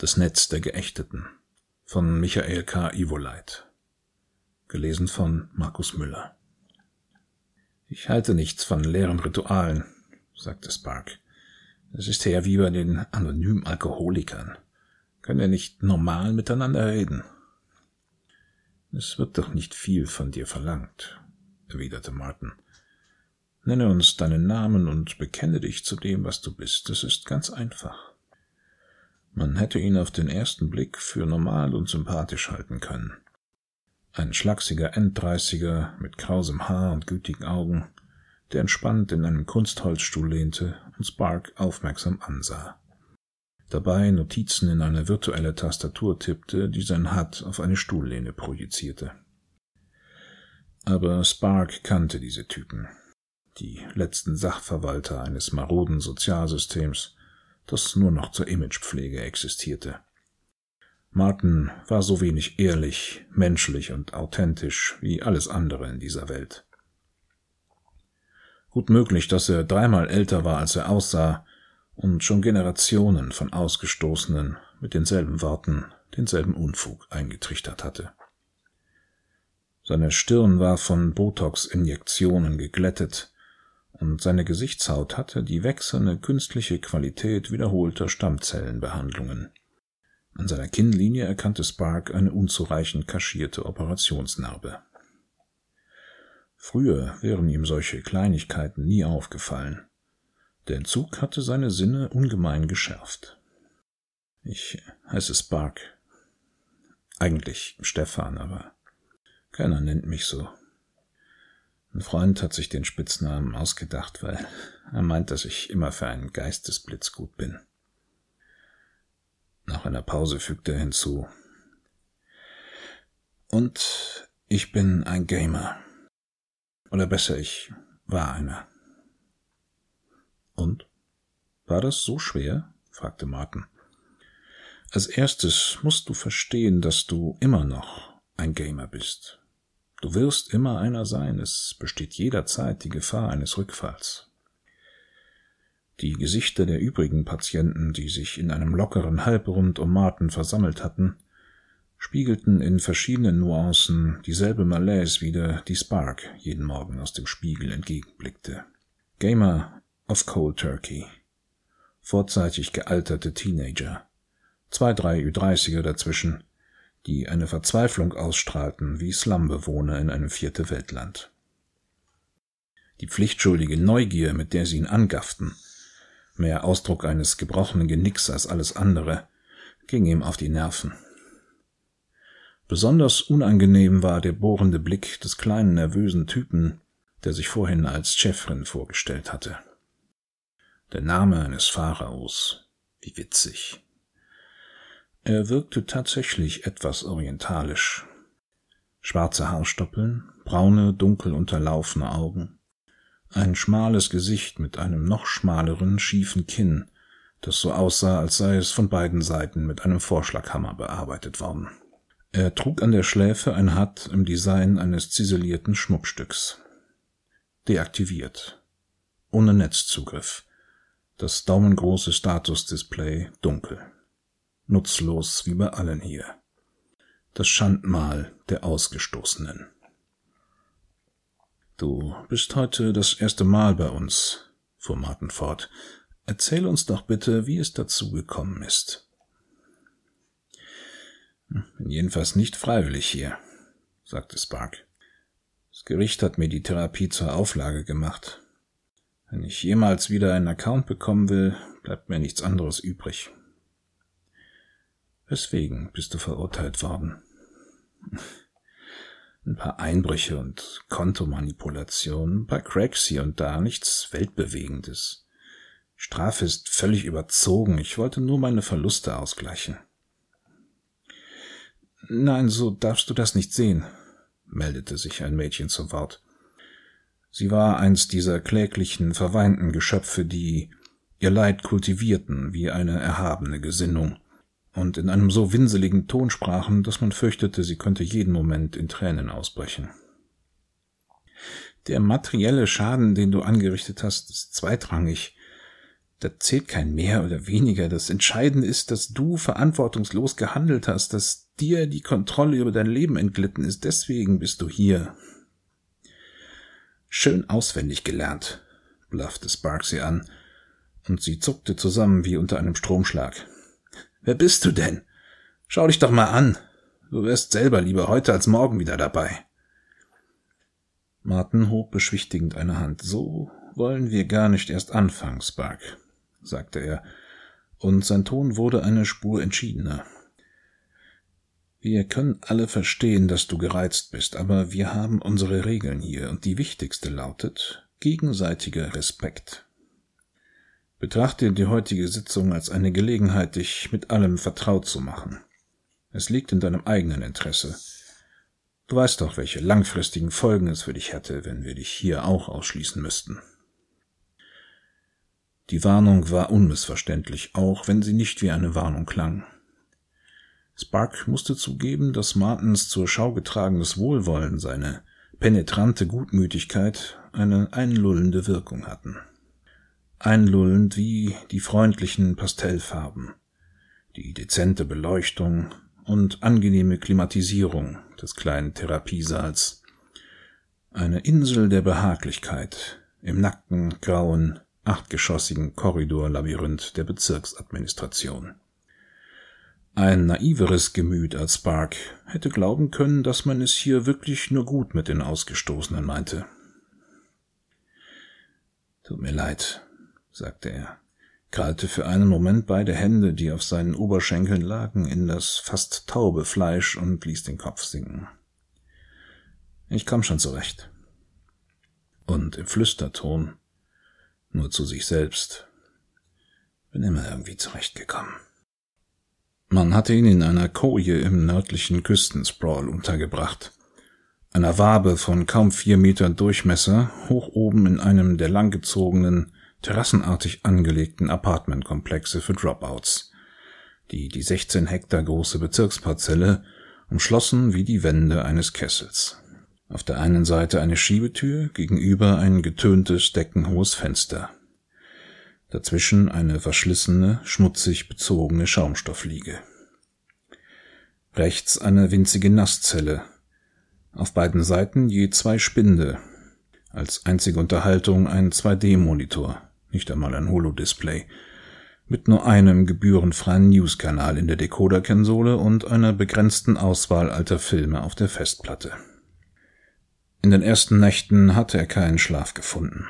Das Netz der Geächteten von Michael K. Ivoleit. Gelesen von Markus Müller. Ich halte nichts von leeren Ritualen, sagte Spark. Es ist ja wie bei den anonymen Alkoholikern. Können wir nicht normal miteinander reden? Es wird doch nicht viel von dir verlangt, erwiderte Martin. Nenne uns deinen Namen und bekenne dich zu dem, was du bist. Es ist ganz einfach. Man hätte ihn auf den ersten Blick für normal und sympathisch halten können. Ein schlachsiger Enddreißiger mit krausem Haar und gütigen Augen, der entspannt in einem Kunstholzstuhl lehnte und Spark aufmerksam ansah. Dabei Notizen in eine virtuelle Tastatur tippte, die sein HUD auf eine Stuhllehne projizierte. Aber Spark kannte diese Typen, die letzten Sachverwalter eines maroden Sozialsystems, das nur noch zur Imagepflege existierte. Martin war so wenig ehrlich, menschlich und authentisch wie alles andere in dieser Welt. Gut möglich, dass er dreimal älter war, als er aussah, und schon Generationen von Ausgestoßenen mit denselben Worten denselben Unfug eingetrichtert hatte. Seine Stirn war von Botox-Injektionen geglättet, und seine Gesichtshaut hatte die wechselnde künstliche Qualität wiederholter Stammzellenbehandlungen. An seiner Kinnlinie erkannte Spark eine unzureichend kaschierte Operationsnarbe. Früher wären ihm solche Kleinigkeiten nie aufgefallen. Der Entzug hatte seine Sinne ungemein geschärft. Ich heiße Spark. Eigentlich Stefan, aber keiner nennt mich so. Ein Freund hat sich den Spitznamen ausgedacht, weil er meint, dass ich immer für einen Geistesblitz gut bin. Nach einer Pause fügte er hinzu. Und ich bin ein Gamer. Oder besser, ich war einer. Und? War das so schwer? fragte Martin. Als erstes musst du verstehen, dass du immer noch ein Gamer bist. Du wirst immer einer sein, es besteht jederzeit die Gefahr eines Rückfalls. Die Gesichter der übrigen Patienten, die sich in einem lockeren Halbrund um Martin versammelt hatten, spiegelten in verschiedenen Nuancen dieselbe Malaise wider, die Spark jeden Morgen aus dem Spiegel entgegenblickte. Gamer of Cold Turkey. Vorzeitig gealterte Teenager. Zwei, drei Ü30er dazwischen, die eine Verzweiflung ausstrahlten wie Slumbewohner in einem vierte Weltland. Die pflichtschuldige Neugier, mit der sie ihn angafften, mehr Ausdruck eines gebrochenen Genicks als alles andere, ging ihm auf die Nerven. Besonders unangenehm war der bohrende Blick des kleinen nervösen Typen, der sich vorhin als Chefrin vorgestellt hatte. Der Name eines Pharaos, wie witzig. Er wirkte tatsächlich etwas orientalisch. Schwarze Haarstoppeln, braune, dunkel unterlaufene Augen, ein schmales Gesicht mit einem noch schmaleren, schiefen Kinn, das so aussah, als sei es von beiden Seiten mit einem Vorschlaghammer bearbeitet worden. Er trug an der Schläfe ein Hut im Design eines ziselierten Schmuckstücks. Deaktiviert. Ohne Netzzugriff. Das daumengroße Statusdisplay dunkel nutzlos wie bei allen hier. Das Schandmal der Ausgestoßenen. Du bist heute das erste Mal bei uns, fuhr Martin fort. Erzähl uns doch bitte, wie es dazu gekommen ist. Bin jedenfalls nicht freiwillig hier, sagte Spark. Das Gericht hat mir die Therapie zur Auflage gemacht. Wenn ich jemals wieder einen Account bekommen will, bleibt mir nichts anderes übrig. Weswegen bist du verurteilt worden? Ein paar Einbrüche und Kontomanipulationen, ein paar Cracks hier und da, nichts Weltbewegendes. Strafe ist völlig überzogen, ich wollte nur meine Verluste ausgleichen. Nein, so darfst du das nicht sehen, meldete sich ein Mädchen zu Wort. Sie war eins dieser kläglichen, verweinten Geschöpfe, die ihr Leid kultivierten wie eine erhabene Gesinnung und in einem so winseligen Ton sprachen, dass man fürchtete, sie könnte jeden Moment in Tränen ausbrechen. Der materielle Schaden, den du angerichtet hast, ist zweitrangig. Da zählt kein mehr oder weniger. Das Entscheidende ist, dass du verantwortungslos gehandelt hast, dass dir die Kontrolle über dein Leben entglitten ist. Deswegen bist du hier. Schön auswendig gelernt, blaffte Spark sie an, und sie zuckte zusammen wie unter einem Stromschlag. Wer bist du denn? Schau dich doch mal an. Du wärst selber lieber heute als morgen wieder dabei. Martin hob beschwichtigend eine Hand. So wollen wir gar nicht erst anfangen, Spark sagte er, und sein Ton wurde eine Spur entschiedener. Wir können alle verstehen, dass du gereizt bist, aber wir haben unsere Regeln hier, und die wichtigste lautet gegenseitiger Respekt. Betrachte die heutige Sitzung als eine Gelegenheit, dich mit allem vertraut zu machen. Es liegt in deinem eigenen Interesse. Du weißt doch, welche langfristigen Folgen es für dich hätte, wenn wir dich hier auch ausschließen müssten. Die Warnung war unmissverständlich, auch wenn sie nicht wie eine Warnung klang. Spark musste zugeben, dass Martins zur Schau getragenes Wohlwollen, seine penetrante Gutmütigkeit eine einlullende Wirkung hatten. Einlullend wie die freundlichen Pastellfarben, die dezente Beleuchtung und angenehme Klimatisierung des kleinen Therapiesaals. Eine Insel der Behaglichkeit im nackten, grauen, achtgeschossigen Korridorlabyrinth der Bezirksadministration. Ein naiveres Gemüt als Spark hätte glauben können, dass man es hier wirklich nur gut mit den Ausgestoßenen meinte. Tut mir leid, sagte er, krallte für einen Moment beide Hände, die auf seinen Oberschenkeln lagen, in das fast taube Fleisch und ließ den Kopf sinken. Ich komm schon zurecht. Und im Flüsterton nur zu sich selbst. Bin immer irgendwie zurechtgekommen. Man hatte ihn in einer Koje im nördlichen Küstensprawl untergebracht. Einer Wabe von kaum vier Metern Durchmesser, hoch oben in einem der langgezogenen, terrassenartig angelegten Apartmentkomplexe für Dropouts, die die 16 Hektar große Bezirksparzelle umschlossen wie die Wände eines Kessels. Auf der einen Seite eine Schiebetür, gegenüber ein getöntes, deckenhohes Fenster. Dazwischen eine verschlissene, schmutzig bezogene Schaumstoffliege. Rechts eine winzige Nasszelle. Auf beiden Seiten je zwei Spinde. Als einzige Unterhaltung ein 2D-Monitor, nicht einmal ein Holodisplay, mit nur einem gebührenfreien Newskanal in der Decoder-Konsole und einer begrenzten Auswahl alter Filme auf der Festplatte. In den ersten Nächten hatte er keinen Schlaf gefunden.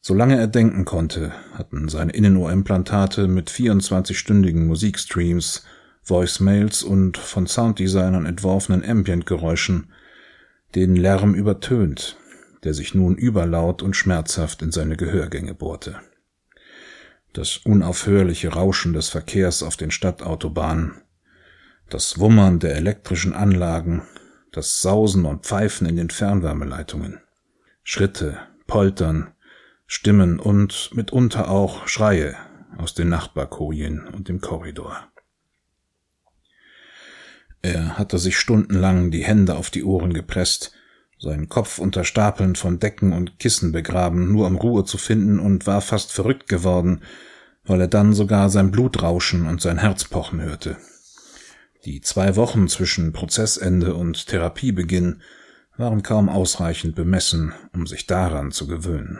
Solange er denken konnte, hatten seine Innenohrimplantate mit 24-stündigen Musikstreams, Voicemails und von Sounddesignern entworfenen Ambient-Geräuschen den Lärm übertönt, der sich nun überlaut und schmerzhaft in seine Gehörgänge bohrte. Das unaufhörliche Rauschen des Verkehrs auf den Stadtautobahnen, das Wummern der elektrischen Anlagen, das Sausen und Pfeifen in den Fernwärmeleitungen, Schritte, Poltern, Stimmen und mitunter auch Schreie aus den Nachbarkojen und dem Korridor. Er hatte sich stundenlang die Hände auf die Ohren gepresst, seinen Kopf unter Stapeln von Decken und Kissen begraben, nur um Ruhe zu finden, und war fast verrückt geworden, weil er dann sogar sein Blut rauschen und sein Herz pochen hörte. Die zwei Wochen zwischen Prozessende und Therapiebeginn waren kaum ausreichend bemessen, um sich daran zu gewöhnen.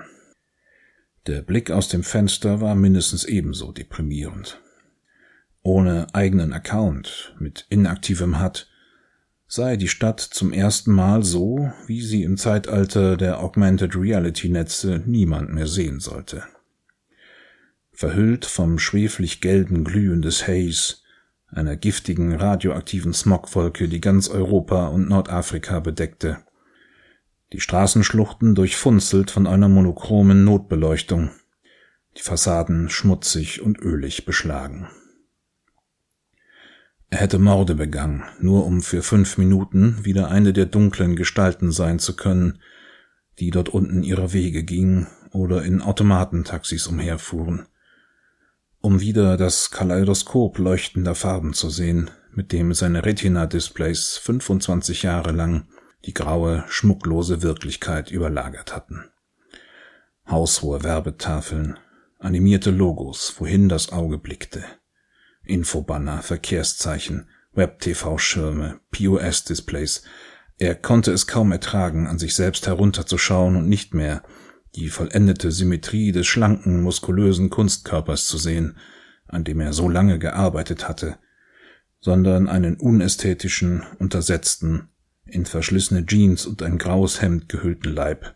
Der Blick aus dem Fenster war mindestens ebenso deprimierend. Ohne eigenen Account, mit inaktivem HUD, sei die Stadt zum ersten Mal so, wie sie im Zeitalter der Augmented Reality Netze niemand mehr sehen sollte. Verhüllt vom schweflich gelben Glühen des Haze, einer giftigen radioaktiven Smogwolke, die ganz Europa und Nordafrika bedeckte. Die Straßenschluchten durchfunzelt von einer monochromen Notbeleuchtung, die Fassaden schmutzig und ölig beschlagen. Er hätte Morde begangen, nur um für fünf Minuten wieder eine der dunklen Gestalten sein zu können, die dort unten ihre Wege gingen oder in Automatentaxis umherfuhren, um wieder das Kaleidoskop leuchtender Farben zu sehen, mit dem seine Retina-Displays 25 Jahre lang die graue, schmucklose Wirklichkeit überlagert hatten. Haushohe Werbetafeln, animierte Logos, wohin das Auge blickte. Infobanner, Verkehrszeichen, Web-TV-Schirme, POS-Displays. Er konnte es kaum ertragen, an sich selbst herunterzuschauen und nicht mehr die vollendete Symmetrie des schlanken, muskulösen Kunstkörpers zu sehen, an dem er so lange gearbeitet hatte, sondern einen unästhetischen, untersetzten, in verschlissene Jeans und ein graues Hemd gehüllten Leib,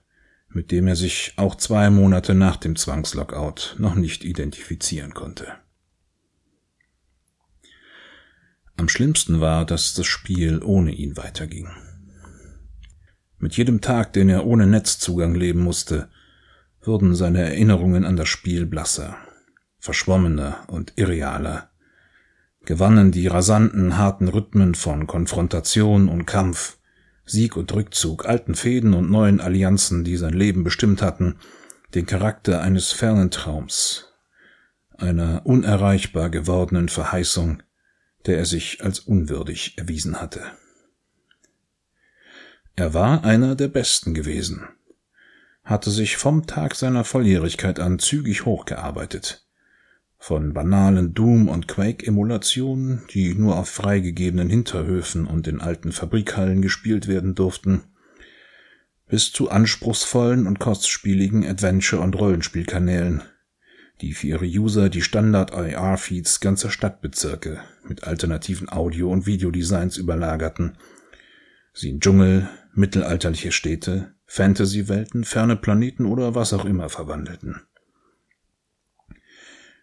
mit dem er sich auch zwei Monate nach dem Zwangslockout noch nicht identifizieren konnte. Am schlimmsten war, dass das Spiel ohne ihn weiterging. Mit jedem Tag, den er ohne Netzzugang leben musste, wurden seine Erinnerungen an das Spiel blasser, verschwommener und irrealer, gewannen die rasanten, harten Rhythmen von Konfrontation und Kampf, Sieg und Rückzug, alten Fäden und neuen Allianzen, die sein Leben bestimmt hatten, den Charakter eines fernen Traums, einer unerreichbar gewordenen Verheißung, der er sich als unwürdig erwiesen hatte. Er war einer der Besten gewesen, hatte sich vom Tag seiner Volljährigkeit an zügig hochgearbeitet. Von banalen Doom- und Quake-Emulationen, die nur auf freigegebenen Hinterhöfen und in alten Fabrikhallen gespielt werden durften, bis zu anspruchsvollen und kostspieligen Adventure- und Rollenspielkanälen, die für ihre User die Standard-IR-Feeds ganzer Stadtbezirke mit alternativen Audio- und Videodesigns überlagerten, sie in Dschungel, mittelalterliche Städte, Fantasy-Welten, ferne Planeten oder was auch immer verwandelten.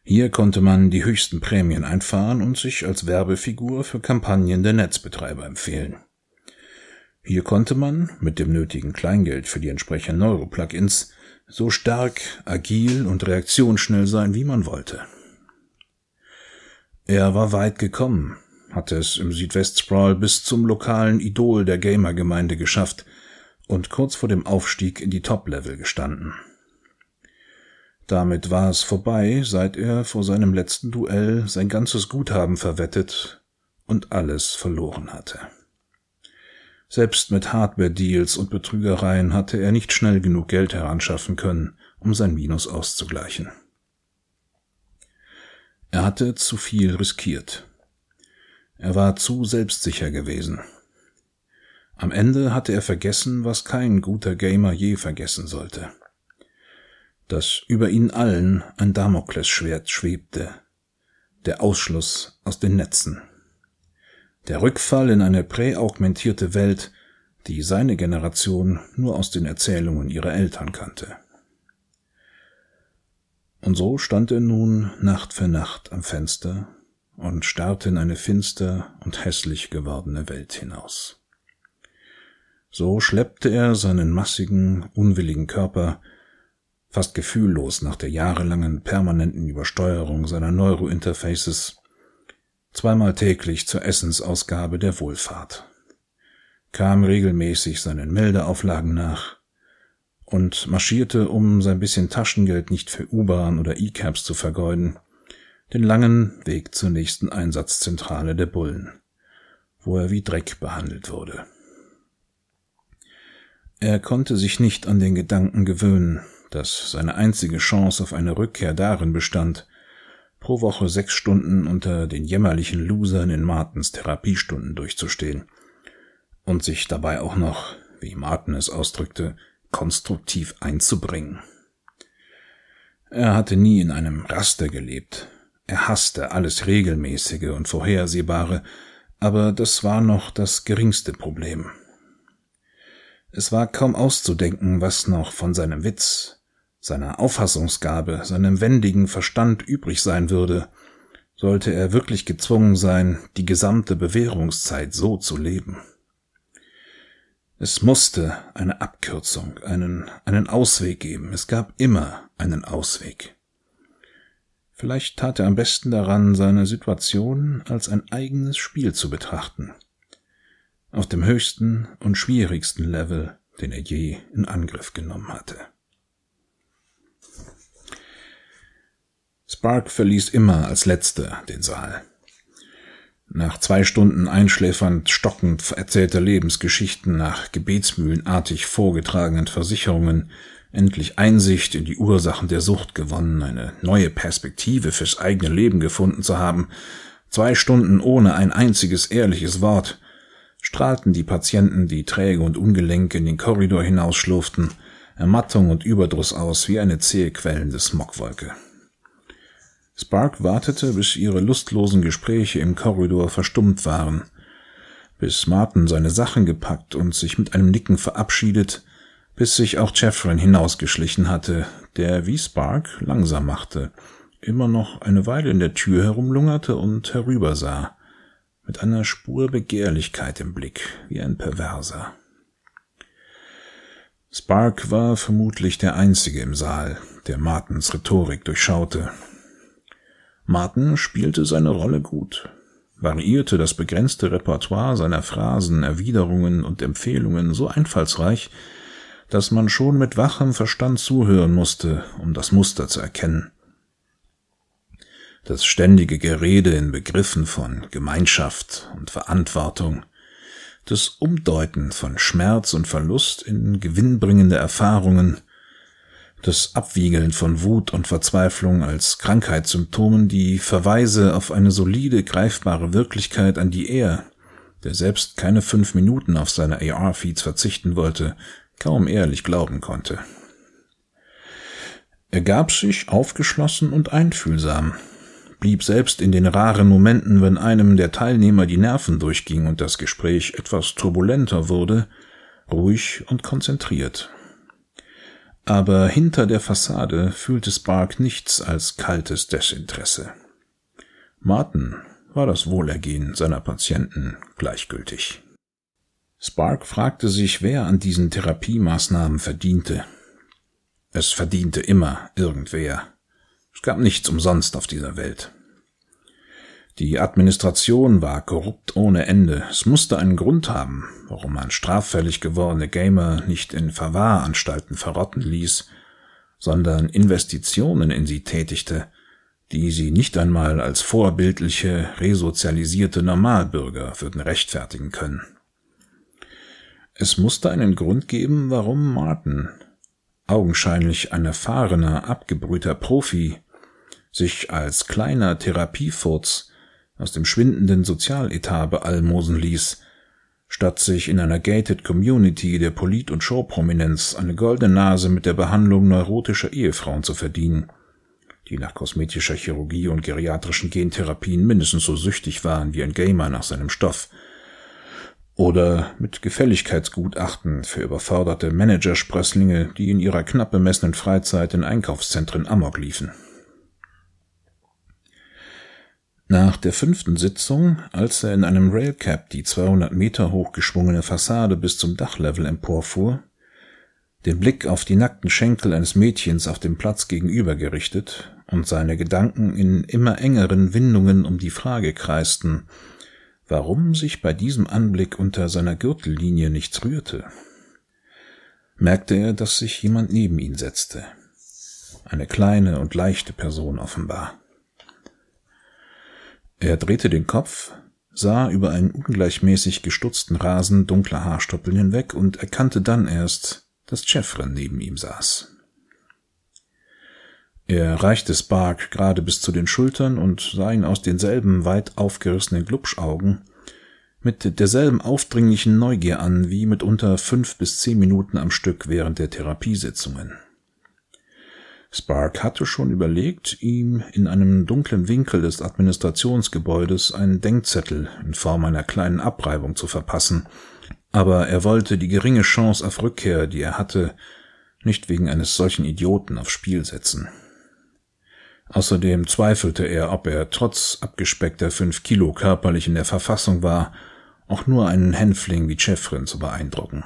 Hier konnte man die höchsten Prämien einfahren und sich als Werbefigur für Kampagnen der Netzbetreiber empfehlen. Hier konnte man, mit dem nötigen Kleingeld für die entsprechenden Neuro-Plugins, so stark, agil und reaktionsschnell sein, wie man wollte. Er war weit gekommen, hatte es im Südwest-Sprawl bis zum lokalen Idol der Gamer-Gemeinde geschafft und kurz vor dem Aufstieg in die Top-Level gestanden. Damit war es vorbei, seit er vor seinem letzten Duell sein ganzes Guthaben verwettet und alles verloren hatte. Selbst mit Hardware-Deals und Betrügereien hatte er nicht schnell genug Geld heranschaffen können, um sein Minus auszugleichen. Er hatte zu viel riskiert. Er war zu selbstsicher gewesen. Am Ende hatte er vergessen, was kein guter Gamer je vergessen sollte. Dass über ihnen allen ein Damoklesschwert schwebte, der Ausschluss aus den Netzen. Der Rückfall in eine präaugmentierte Welt, die seine Generation nur aus den Erzählungen ihrer Eltern kannte. Und so stand er nun Nacht für Nacht am Fenster und starrte in eine finster und hässlich gewordene Welt hinaus. So schleppte er seinen massigen, unwilligen Körper fast gefühllos nach der jahrelangen permanenten Übersteuerung seiner Neurointerfaces zweimal täglich zur Essensausgabe der Wohlfahrt, kam regelmäßig seinen Meldeauflagen nach und marschierte, um sein bisschen Taschengeld nicht für U-Bahn oder E-Cabs zu vergeuden, den langen Weg zur nächsten Einsatzzentrale der Bullen, wo er wie Dreck behandelt wurde. Er konnte sich nicht an den Gedanken gewöhnen, dass seine einzige Chance auf eine Rückkehr darin bestand, pro Woche sechs Stunden unter den jämmerlichen Losern in Martens Therapiestunden durchzustehen und sich dabei auch noch, wie Martin es ausdrückte, konstruktiv einzubringen. Er hatte nie in einem Raster gelebt. Er hasste alles Regelmäßige und Vorhersehbare, aber das war noch das geringste Problem. Es war kaum auszudenken, was noch von seinem Witz, seiner Auffassungsgabe, seinem wendigen Verstand übrig sein würde, sollte er wirklich gezwungen sein, die gesamte Bewährungszeit so zu leben. Es musste eine Abkürzung, einen, einen Ausweg geben. Es gab immer einen Ausweg. Vielleicht tat er am besten daran, seine Situation als ein eigenes Spiel zu betrachten auf dem höchsten und schwierigsten Level, den er je in Angriff genommen hatte. Spark verließ immer als letzter den Saal. Nach zwei Stunden einschläfernd, stockend erzählter Lebensgeschichten, nach gebetsmühlenartig vorgetragenen Versicherungen, endlich Einsicht in die Ursachen der Sucht gewonnen, eine neue Perspektive fürs eigene Leben gefunden zu haben, zwei Stunden ohne ein einziges ehrliches Wort, strahlten die Patienten, die träge und ungelenk in den Korridor hinausschlurften, Ermattung und Überdruss aus wie eine zähe quellende Smogwolke. Spark wartete, bis ihre lustlosen Gespräche im Korridor verstummt waren, bis Martin seine Sachen gepackt und sich mit einem Nicken verabschiedet, bis sich auch Jeffrin hinausgeschlichen hatte, der wie Spark langsam machte, immer noch eine Weile in der Tür herumlungerte und herübersah, mit einer Spur Begehrlichkeit im Blick, wie ein Perverser. Spark war vermutlich der Einzige im Saal, der Martens Rhetorik durchschaute. Martin spielte seine Rolle gut, variierte das begrenzte Repertoire seiner Phrasen, Erwiderungen und Empfehlungen so einfallsreich, dass man schon mit wachem Verstand zuhören musste, um das Muster zu erkennen. Das ständige Gerede in Begriffen von Gemeinschaft und Verantwortung, das Umdeuten von Schmerz und Verlust in gewinnbringende Erfahrungen, das Abwiegeln von Wut und Verzweiflung als Krankheitssymptomen, die Verweise auf eine solide, greifbare Wirklichkeit, an die er, der selbst keine fünf Minuten auf seine AR-Feeds verzichten wollte, kaum ehrlich glauben konnte. Er gab sich aufgeschlossen und einfühlsam, blieb selbst in den raren Momenten, wenn einem der Teilnehmer die Nerven durchging und das Gespräch etwas turbulenter wurde, ruhig und konzentriert. Aber hinter der Fassade fühlte Spark nichts als kaltes Desinteresse. Martin war das Wohlergehen seiner Patienten gleichgültig. Spark fragte sich, wer an diesen Therapiemaßnahmen verdiente. Es verdiente immer irgendwer. Es gab nichts umsonst auf dieser Welt. Die Administration war korrupt ohne Ende. Es musste einen Grund haben, warum man straffällig gewordene Gamer nicht in Verwahranstalten verrotten ließ, sondern Investitionen in sie tätigte, die sie nicht einmal als vorbildliche, resozialisierte Normalbürger würden rechtfertigen können. Es musste einen Grund geben, warum Martin, augenscheinlich ein erfahrener, abgebrühter Profi, sich als kleiner Therapiefurz aus dem schwindenden Sozialetat bealmosen ließ, statt sich in einer gated Community der Polit- und Showprominenz eine goldene Nase mit der Behandlung neurotischer Ehefrauen zu verdienen, die nach kosmetischer Chirurgie und geriatrischen Gentherapien mindestens so süchtig waren wie ein Gamer nach seinem Stoff – oder mit Gefälligkeitsgutachten für überforderte Managersprösslinge, die in ihrer knapp bemessenen Freizeit in Einkaufszentren amok liefen. Nach der fünften Sitzung, als er in einem Railcap die 200 Meter hoch geschwungene Fassade bis zum Dachlevel emporfuhr, den Blick auf die nackten Schenkel eines Mädchens auf dem Platz gegenüber gerichtet und seine Gedanken in immer engeren Windungen um die Frage kreisten, warum sich bei diesem Anblick unter seiner Gürtellinie nichts rührte. Merkte er, dass sich jemand neben ihn setzte. Eine kleine und leichte Person offenbar. Er drehte den Kopf, sah über einen ungleichmäßig gestutzten Rasen dunkler Haarstoppeln hinweg und erkannte dann erst, dass Jeffren neben ihm saß. Er reichte Spark gerade bis zu den Schultern und sah ihn aus denselben weit aufgerissenen Glubschaugen mit derselben aufdringlichen Neugier an wie mitunter fünf bis zehn Minuten am Stück während der Therapiesitzungen. Spark hatte schon überlegt, ihm in einem dunklen Winkel des Administrationsgebäudes einen Denkzettel in Form einer kleinen Abreibung zu verpassen, aber er wollte die geringe Chance auf Rückkehr, die er hatte, nicht wegen eines solchen Idioten aufs Spiel setzen. Außerdem zweifelte er, ob er trotz abgespeckter fünf Kilo körperlich in der Verfassung war, auch nur einen Hänfling wie Jeffrin zu beeindrucken.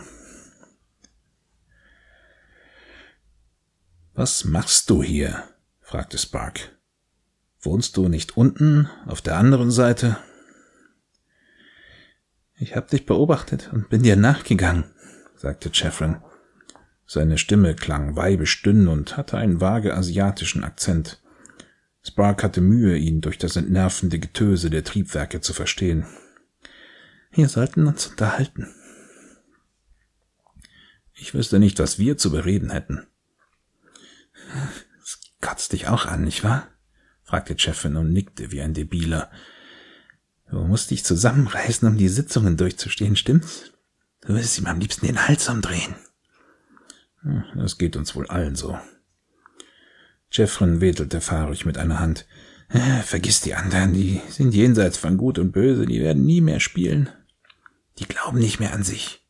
Was machst du hier? fragte Spark. Wohnst du nicht unten, auf der anderen Seite? Ich hab dich beobachtet und bin dir nachgegangen, sagte Jeffrin. Seine Stimme klang weibisch dünn und hatte einen vage asiatischen Akzent. Spark hatte Mühe, ihn durch das entnervende Getöse der Triebwerke zu verstehen. Wir sollten uns unterhalten. Ich wüsste nicht, was wir zu bereden hätten, Das kotzt dich auch an, nicht wahr? fragte Chefin und nickte wie ein Debiler. Du musst dich zusammenreißen, um die Sitzungen durchzustehen, stimmt's? Du wirst ihm am liebsten den Hals umdrehen. Hm, das geht uns wohl allen so. Jeffrin wedelte fahrig mit einer Hand. Äh, vergiss die anderen, die sind jenseits von Gut und Böse, die werden nie mehr spielen. Die glauben nicht mehr an sich.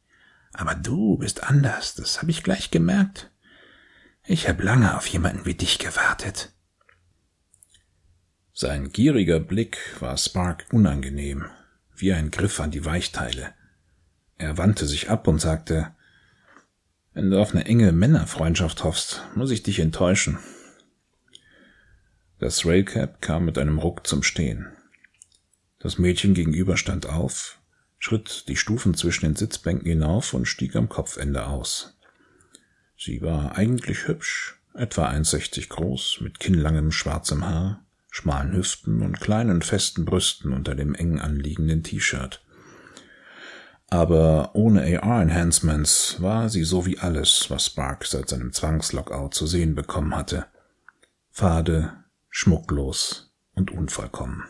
Aber du bist anders, das habe ich gleich gemerkt. Ich habe lange auf jemanden wie dich gewartet. Sein gieriger Blick war Spark unangenehm, wie ein Griff an die Weichteile. Er wandte sich ab und sagte, wenn du auf eine enge Männerfreundschaft hoffst, muss ich dich enttäuschen. Das Railcab kam mit einem Ruck zum Stehen. Das Mädchen gegenüber stand auf, schritt die Stufen zwischen den Sitzbänken hinauf und stieg am Kopfende aus. Sie war eigentlich hübsch, etwa 1,60 groß, mit kinnlangem schwarzem Haar, schmalen Hüften und kleinen festen Brüsten unter dem eng anliegenden T-Shirt. Aber ohne AR-Enhancements war sie so wie alles, was Spark seit seinem Zwangslockout zu sehen bekommen hatte. Fade, schmucklos und unvollkommen.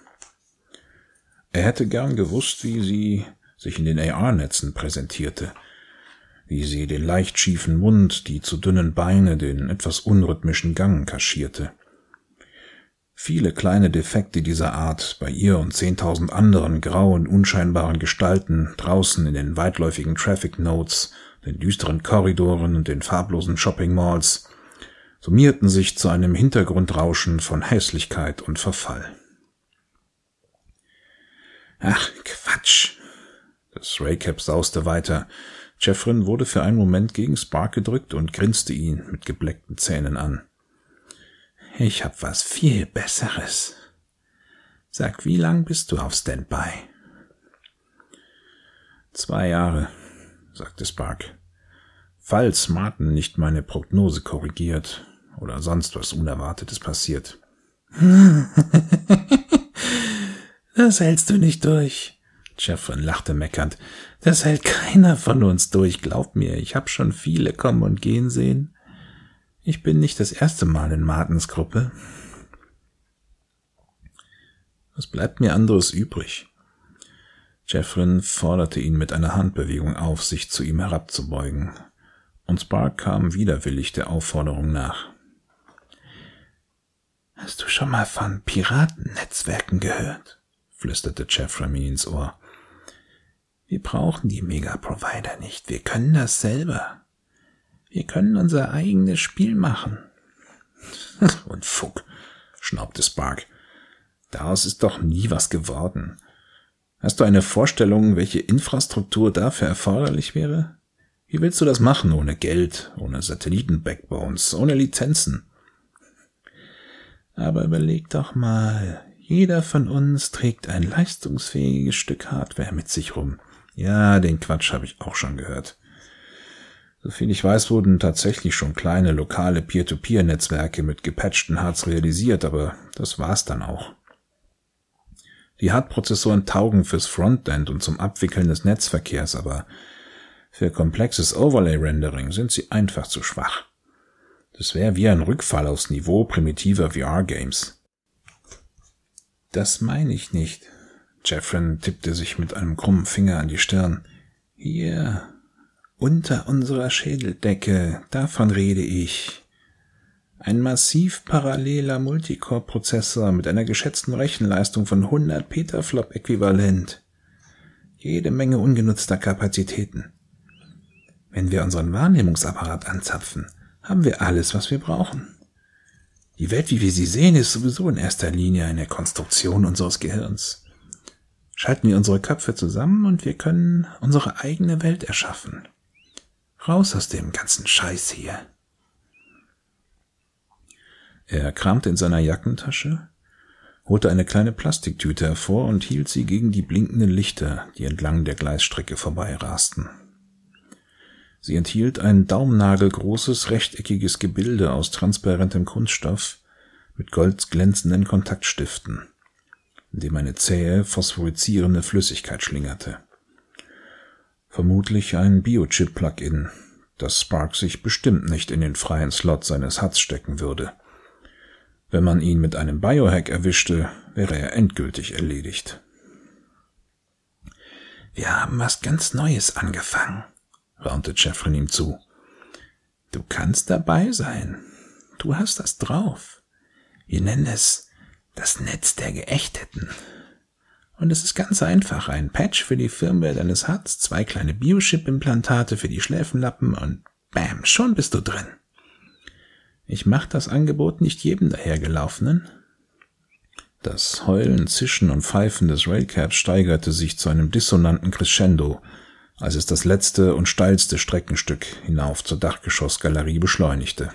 Er hätte gern gewusst, wie sie sich in den AR-Netzen präsentierte, wie sie den leicht schiefen Mund, die zu dünnen Beine, den etwas unrhythmischen Gang kaschierte. Viele kleine Defekte dieser Art bei ihr und zehntausend anderen grauen, unscheinbaren Gestalten draußen in den weitläufigen Traffic Notes, den düsteren Korridoren und den farblosen Shopping Malls summierten sich zu einem Hintergrundrauschen von Hässlichkeit und Verfall. Ach, Quatsch. Das Raycap sauste weiter. Jeffrin wurde für einen Moment gegen Spark gedrückt und grinste ihn mit gebleckten Zähnen an. Ich hab was viel Besseres. Sag, wie lang bist du auf Standby? Zwei Jahre, sagte Spark. Falls Martin nicht meine Prognose korrigiert oder sonst was Unerwartetes passiert. das hältst du nicht durch. Jeffrin lachte meckernd. Das hält keiner von uns durch, glaub mir. Ich hab schon viele kommen und gehen sehen. Ich bin nicht das erste Mal in Martens Gruppe. Was bleibt mir anderes übrig? Jeffrin forderte ihn mit einer Handbewegung auf, sich zu ihm herabzubeugen, und Spark kam widerwillig der Aufforderung nach. Hast du schon mal von Piratennetzwerken gehört? flüsterte Jeffrey mir ins Ohr. Wir brauchen die Mega-Provider nicht, wir können das selber. Wir können unser eigenes Spiel machen. Und Fuck, schnaubte Spark. Daraus ist doch nie was geworden. Hast du eine Vorstellung, welche Infrastruktur dafür erforderlich wäre? Wie willst du das machen ohne Geld, ohne Satelliten-Backbones, ohne Lizenzen? Aber überleg doch mal, jeder von uns trägt ein leistungsfähiges Stück Hardware mit sich rum. Ja, den Quatsch habe ich auch schon gehört. Soviel ich weiß, wurden tatsächlich schon kleine lokale Peer-to-Peer-Netzwerke mit gepatchten Hards realisiert, aber das war's dann auch. Die Hard-Prozessoren taugen fürs Frontend und zum Abwickeln des Netzverkehrs, aber für komplexes Overlay-Rendering sind sie einfach zu schwach. Das wäre wie ein Rückfall aufs Niveau primitiver VR-Games. Das meine ich nicht. Jeffrin tippte sich mit einem krummen Finger an die Stirn. Hier, unter unserer Schädeldecke, davon rede ich. Ein massiv paralleler Multicore-Prozessor mit einer geschätzten Rechenleistung von 100 Petaflop äquivalent. Jede Menge ungenutzter Kapazitäten. Wenn wir unseren Wahrnehmungsapparat anzapfen, haben wir alles, was wir brauchen. Die Welt, wie wir sie sehen, ist sowieso in erster Linie eine Konstruktion unseres Gehirns. Schalten wir unsere Köpfe zusammen und wir können unsere eigene Welt erschaffen. Raus aus dem ganzen Scheiß hier. Er kramte in seiner Jackentasche, holte eine kleine Plastiktüte hervor und hielt sie gegen die blinkenden Lichter, die entlang der Gleisstrecke vorbeirasten. Sie enthielt ein daumennagelgroßes rechteckiges Gebilde aus transparentem Kunststoff mit goldglänzenden Kontaktstiften, in dem eine zähe, phosphorizierende Flüssigkeit schlingerte. Vermutlich ein Biochip-Plugin, dass Spark sich bestimmt nicht in den freien Slot seines Huts stecken würde. Wenn man ihn mit einem Biohack erwischte, wäre er endgültig erledigt. Wir haben was ganz Neues angefangen, raunte Jeffrin ihm zu. Du kannst dabei sein. Du hast das drauf. Wir nennen es das Netz der Geächteten. Und es ist ganz einfach. Ein Patch für die Firmware deines Huts, zwei kleine Biochip-Implantate für die Schläfenlappen und bam, schon bist du drin. Ich mach das Angebot nicht jedem dahergelaufenen. Das Heulen, Zischen und Pfeifen des Railcaps steigerte sich zu einem dissonanten Crescendo, als es das letzte und steilste Streckenstück hinauf zur Dachgeschossgalerie beschleunigte.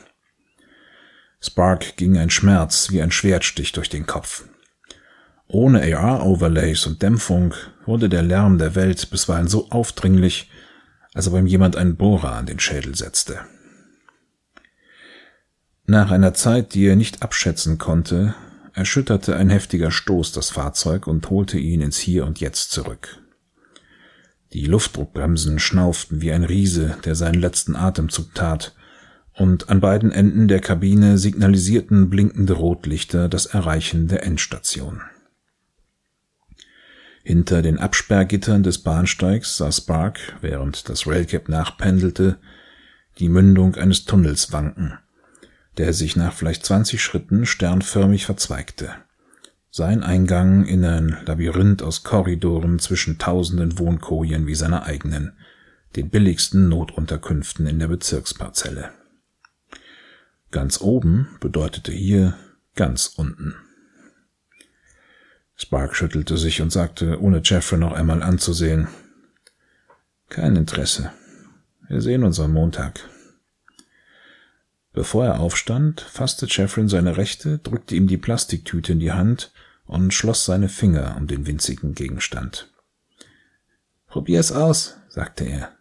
Spark ging ein Schmerz wie ein Schwertstich durch den Kopf. Ohne AR-Overlays und Dämpfung wurde der Lärm der Welt bisweilen so aufdringlich, als ob ihm jemand einen Bohrer an den Schädel setzte. Nach einer Zeit, die er nicht abschätzen konnte, erschütterte ein heftiger Stoß das Fahrzeug und holte ihn ins Hier und Jetzt zurück. Die Luftdruckbremsen schnauften wie ein Riese, der seinen letzten Atemzug tat, und an beiden Enden der Kabine signalisierten blinkende Rotlichter das Erreichen der Endstation. Hinter den Absperrgittern des Bahnsteigs sah Spark, während das Railcap nachpendelte, die Mündung eines Tunnels wanken, der sich nach vielleicht zwanzig Schritten sternförmig verzweigte. Sein Eingang in ein Labyrinth aus Korridoren zwischen tausenden Wohnkojen wie seiner eigenen, den billigsten Notunterkünften in der Bezirksparzelle. Ganz oben bedeutete hier ganz unten. Spark schüttelte sich und sagte, ohne Jeffrey noch einmal anzusehen. Kein Interesse. Wir sehen uns am Montag. Bevor er aufstand, fasste Jeffrey seine rechte, drückte ihm die Plastiktüte in die Hand und schloss seine Finger um den winzigen Gegenstand. Probier's aus, sagte er.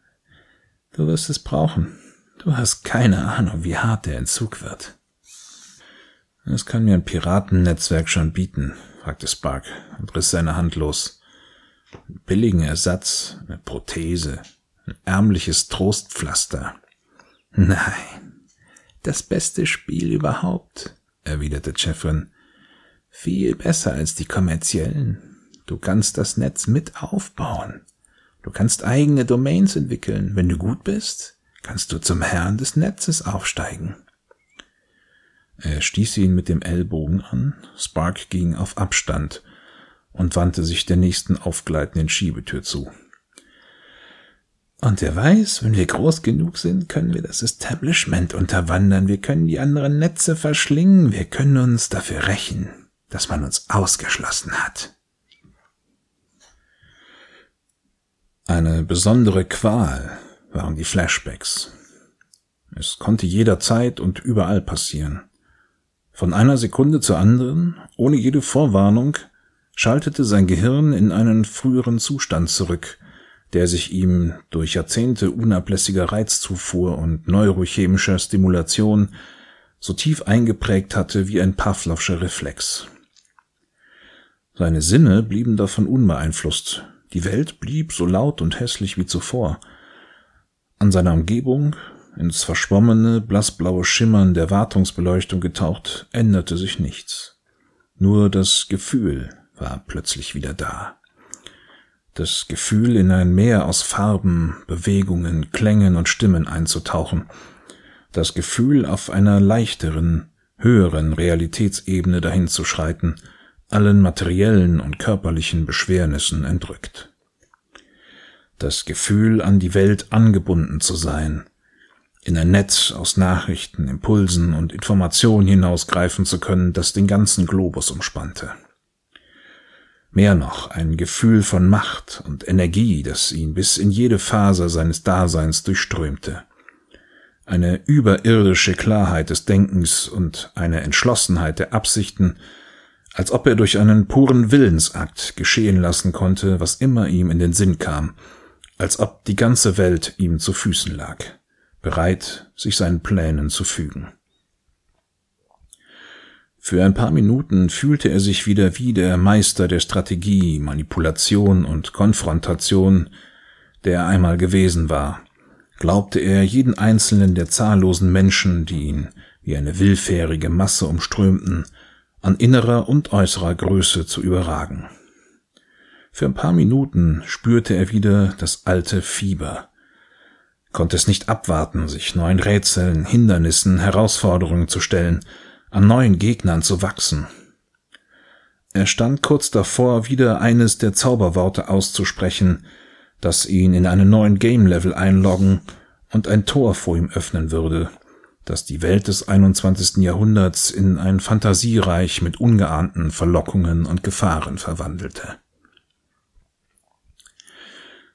Du wirst es brauchen. Du hast keine Ahnung, wie hart der Entzug wird. Es kann mir ein Piratennetzwerk schon bieten, fragte Spark und riss seine Hand los. Einen billigen Ersatz, eine Prothese, ein ärmliches Trostpflaster. Nein, das beste Spiel überhaupt, erwiderte Chefrin. Viel besser als die kommerziellen. Du kannst das Netz mit aufbauen. Du kannst eigene Domains entwickeln. Wenn du gut bist, kannst du zum Herrn des Netzes aufsteigen. Er stieß ihn mit dem Ellbogen an, Spark ging auf Abstand und wandte sich der nächsten aufgleitenden Schiebetür zu. Und wer weiß, wenn wir groß genug sind, können wir das Establishment unterwandern, wir können die anderen Netze verschlingen, wir können uns dafür rächen, dass man uns ausgeschlossen hat. Eine besondere Qual waren die Flashbacks. Es konnte jederzeit und überall passieren. Von einer Sekunde zur anderen, ohne jede Vorwarnung, schaltete sein Gehirn in einen früheren Zustand zurück, der sich ihm durch Jahrzehnte unablässiger Reizzufuhr und neurochemischer Stimulation so tief eingeprägt hatte wie ein Pavlovscher Reflex. Seine Sinne blieben davon unbeeinflusst, die Welt blieb so laut und hässlich wie zuvor. An seiner Umgebung ins verschwommene, blassblaue Schimmern der Wartungsbeleuchtung getaucht, änderte sich nichts. Nur das Gefühl war plötzlich wieder da. Das Gefühl, in ein Meer aus Farben, Bewegungen, Klängen und Stimmen einzutauchen. Das Gefühl, auf einer leichteren, höheren Realitätsebene dahinzuschreiten, allen materiellen und körperlichen Beschwernissen entrückt. Das Gefühl, an die Welt angebunden zu sein, in ein Netz aus Nachrichten, Impulsen und Informationen hinausgreifen zu können, das den ganzen Globus umspannte. Mehr noch ein Gefühl von Macht und Energie, das ihn bis in jede Faser seines Daseins durchströmte. Eine überirdische Klarheit des Denkens und eine Entschlossenheit der Absichten, als ob er durch einen puren Willensakt geschehen lassen konnte, was immer ihm in den Sinn kam, als ob die ganze Welt ihm zu Füßen lag bereit, sich seinen Plänen zu fügen. Für ein paar Minuten fühlte er sich wieder wie der Meister der Strategie, Manipulation und Konfrontation, der er einmal gewesen war, glaubte er jeden einzelnen der zahllosen Menschen, die ihn wie eine willfährige Masse umströmten, an innerer und äußerer Größe zu überragen. Für ein paar Minuten spürte er wieder das alte Fieber, konnte es nicht abwarten, sich neuen Rätseln, Hindernissen, Herausforderungen zu stellen, an neuen Gegnern zu wachsen. Er stand kurz davor, wieder eines der Zauberworte auszusprechen, das ihn in einen neuen Game-Level einloggen und ein Tor vor ihm öffnen würde, das die Welt des 21. Jahrhunderts in ein Fantasiereich mit ungeahnten Verlockungen und Gefahren verwandelte.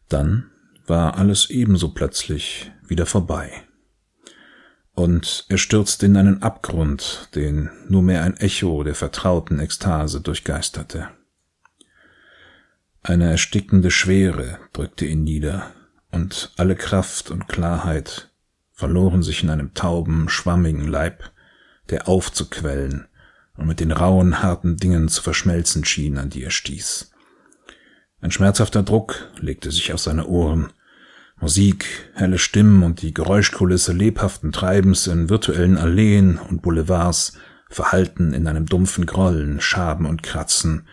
Dann war alles ebenso plötzlich wieder vorbei. Und er stürzte in einen Abgrund, den nur mehr ein Echo der vertrauten Ekstase durchgeisterte. Eine erstickende Schwere drückte ihn nieder, und alle Kraft und Klarheit verloren sich in einem tauben, schwammigen Leib, der aufzuquellen und mit den rauen, harten Dingen zu verschmelzen schien, an die er stieß. Ein schmerzhafter Druck legte sich auf seine Ohren. Musik, helle Stimmen und die Geräuschkulisse lebhaften Treibens in virtuellen Alleen und Boulevards verhallten in einem dumpfen Grollen, Schaben und Kratzen,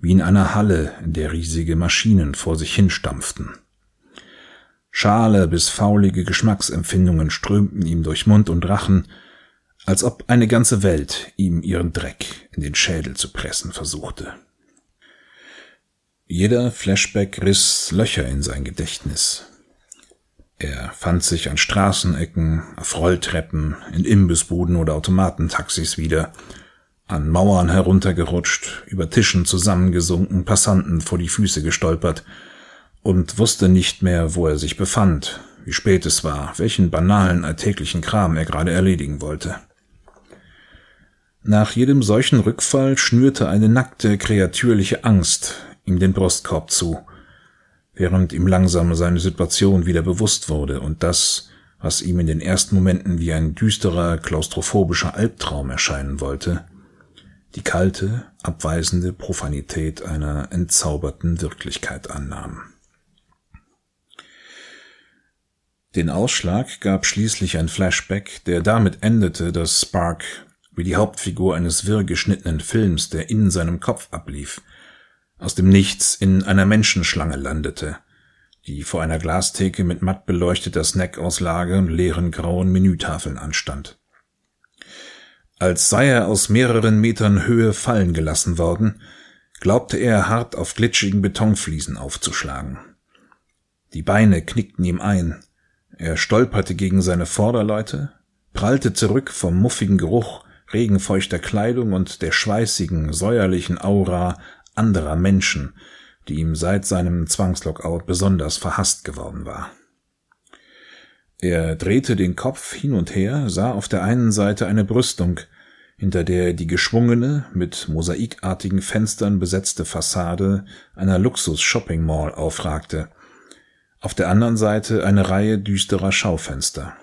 wie in einer Halle, in der riesige Maschinen vor sich hinstampften. Schale bis faulige Geschmacksempfindungen strömten ihm durch Mund und Rachen, als ob eine ganze Welt ihm ihren Dreck in den Schädel zu pressen versuchte. Jeder Flashback riss Löcher in sein Gedächtnis. Er fand sich an Straßenecken, auf Rolltreppen, in Imbissbuden oder Automatentaxis wieder, an Mauern heruntergerutscht, über Tischen zusammengesunken, Passanten vor die Füße gestolpert und wusste nicht mehr, wo er sich befand, wie spät es war, welchen banalen alltäglichen Kram er gerade erledigen wollte. Nach jedem solchen Rückfall schnürte eine nackte, kreatürliche Angst ihm den Brustkorb zu, während ihm langsam seine Situation wieder bewusst wurde und das, was ihm in den ersten Momenten wie ein düsterer, klaustrophobischer Albtraum erscheinen wollte, die kalte, abweisende Profanität einer entzauberten Wirklichkeit annahm. Den Ausschlag gab schließlich ein Flashback, der damit endete, dass Spark wie die Hauptfigur eines wirr geschnittenen Films, der in seinem Kopf ablief, aus dem Nichts in einer Menschenschlange landete, die vor einer Glastheke mit matt beleuchteter Snackauslage und leeren grauen Menütafeln anstand. Als sei er aus mehreren Metern Höhe fallen gelassen worden, glaubte er hart auf glitschigen Betonfliesen aufzuschlagen. Die Beine knickten ihm ein, er stolperte gegen seine Vorderleute, prallte zurück vom muffigen Geruch regenfeuchter Kleidung und der schweißigen, säuerlichen Aura anderer Menschen, die ihm seit seinem Zwangslockout besonders verhasst geworden war. Er drehte den Kopf hin und her, sah auf der einen Seite eine Brüstung, hinter der die geschwungene, mit mosaikartigen Fenstern besetzte Fassade einer Luxus-Shopping Mall aufragte, auf der anderen Seite eine Reihe düsterer Schaufenster.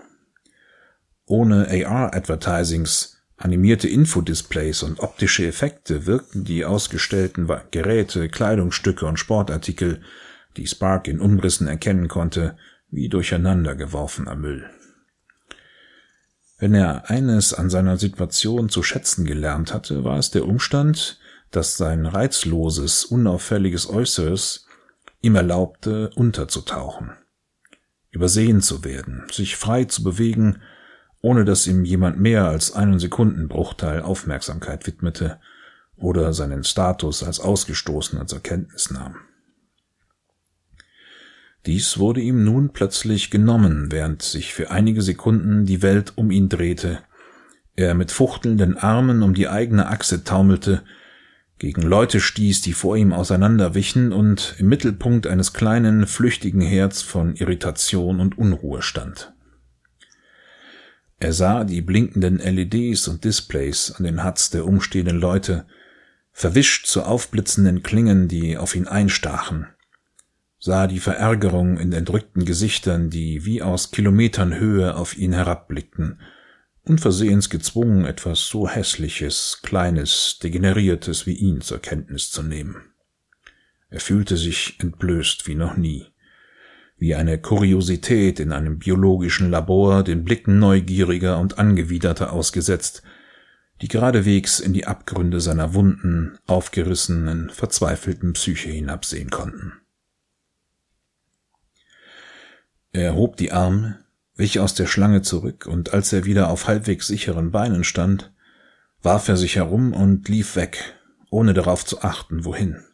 Ohne AR-Advertisings Animierte Infodisplays und optische Effekte wirkten die ausgestellten Geräte, Kleidungsstücke und Sportartikel, die Spark in Umrissen erkennen konnte, wie durcheinander geworfener Müll. Wenn er eines an seiner Situation zu schätzen gelernt hatte, war es der Umstand, dass sein reizloses, unauffälliges Äußeres ihm erlaubte, unterzutauchen, übersehen zu werden, sich frei zu bewegen ohne dass ihm jemand mehr als einen Sekundenbruchteil Aufmerksamkeit widmete oder seinen Status als Ausgestoßener zur Kenntnis nahm. Dies wurde ihm nun plötzlich genommen, während sich für einige Sekunden die Welt um ihn drehte, er mit fuchtelnden Armen um die eigene Achse taumelte, gegen Leute stieß, die vor ihm auseinanderwichen und im Mittelpunkt eines kleinen, flüchtigen Herz von Irritation und Unruhe stand. Er sah die blinkenden LEDs und Displays an den Huts der umstehenden Leute, verwischt zu aufblitzenden Klingen, die auf ihn einstachen, sah die Verärgerung in entrückten Gesichtern, die wie aus Kilometern Höhe auf ihn herabblickten, unversehens gezwungen, etwas so hässliches, kleines, degeneriertes wie ihn zur Kenntnis zu nehmen. Er fühlte sich entblößt wie noch nie. Wie eine Kuriosität in einem biologischen Labor den Blicken neugieriger und angewiderter ausgesetzt, die geradewegs in die Abgründe seiner wunden, aufgerissenen, verzweifelten Psyche hinabsehen konnten. Er hob die Arme, wich aus der Schlange zurück, und als er wieder auf halbwegs sicheren Beinen stand, warf er sich herum und lief weg, ohne darauf zu achten, wohin.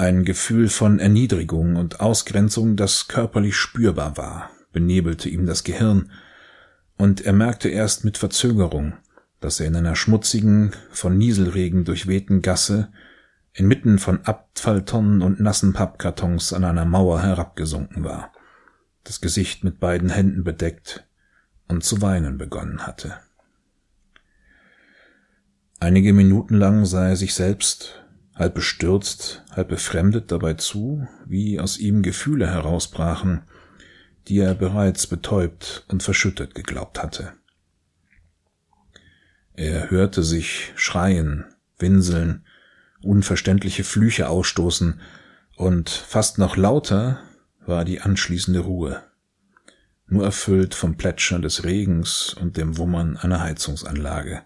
Ein Gefühl von Erniedrigung und Ausgrenzung, das körperlich spürbar war, benebelte ihm das Gehirn, und er merkte erst mit Verzögerung, dass er in einer schmutzigen, von Nieselregen durchwehten Gasse inmitten von Abfalltonnen und nassen Pappkartons an einer Mauer herabgesunken war, das Gesicht mit beiden Händen bedeckt und zu weinen begonnen hatte. Einige Minuten lang sah er sich selbst, halb bestürzt, halb befremdet dabei zu, wie aus ihm Gefühle herausbrachen, die er bereits betäubt und verschüttet geglaubt hatte. Er hörte sich schreien, winseln, unverständliche Flüche ausstoßen, und fast noch lauter war die anschließende Ruhe, nur erfüllt vom Plätschern des Regens und dem Wummern einer Heizungsanlage,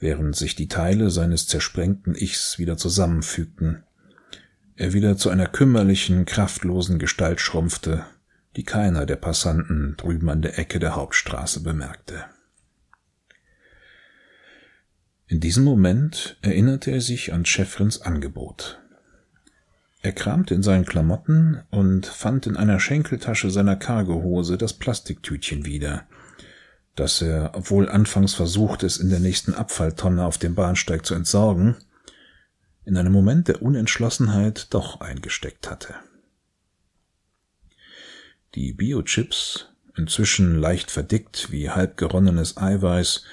während sich die Teile seines zersprengten Ichs wieder zusammenfügten, er wieder zu einer kümmerlichen, kraftlosen Gestalt schrumpfte, die keiner der Passanten drüben an der Ecke der Hauptstraße bemerkte. In diesem Moment erinnerte er sich an Schäffrins Angebot. Er kramte in seinen Klamotten und fand in einer Schenkeltasche seiner Cargohose das Plastiktütchen wieder, das er, obwohl anfangs versucht, es in der nächsten Abfalltonne auf dem Bahnsteig zu entsorgen, in einem Moment der Unentschlossenheit doch eingesteckt hatte. Die Biochips, inzwischen leicht verdickt wie halb geronnenes Eiweiß,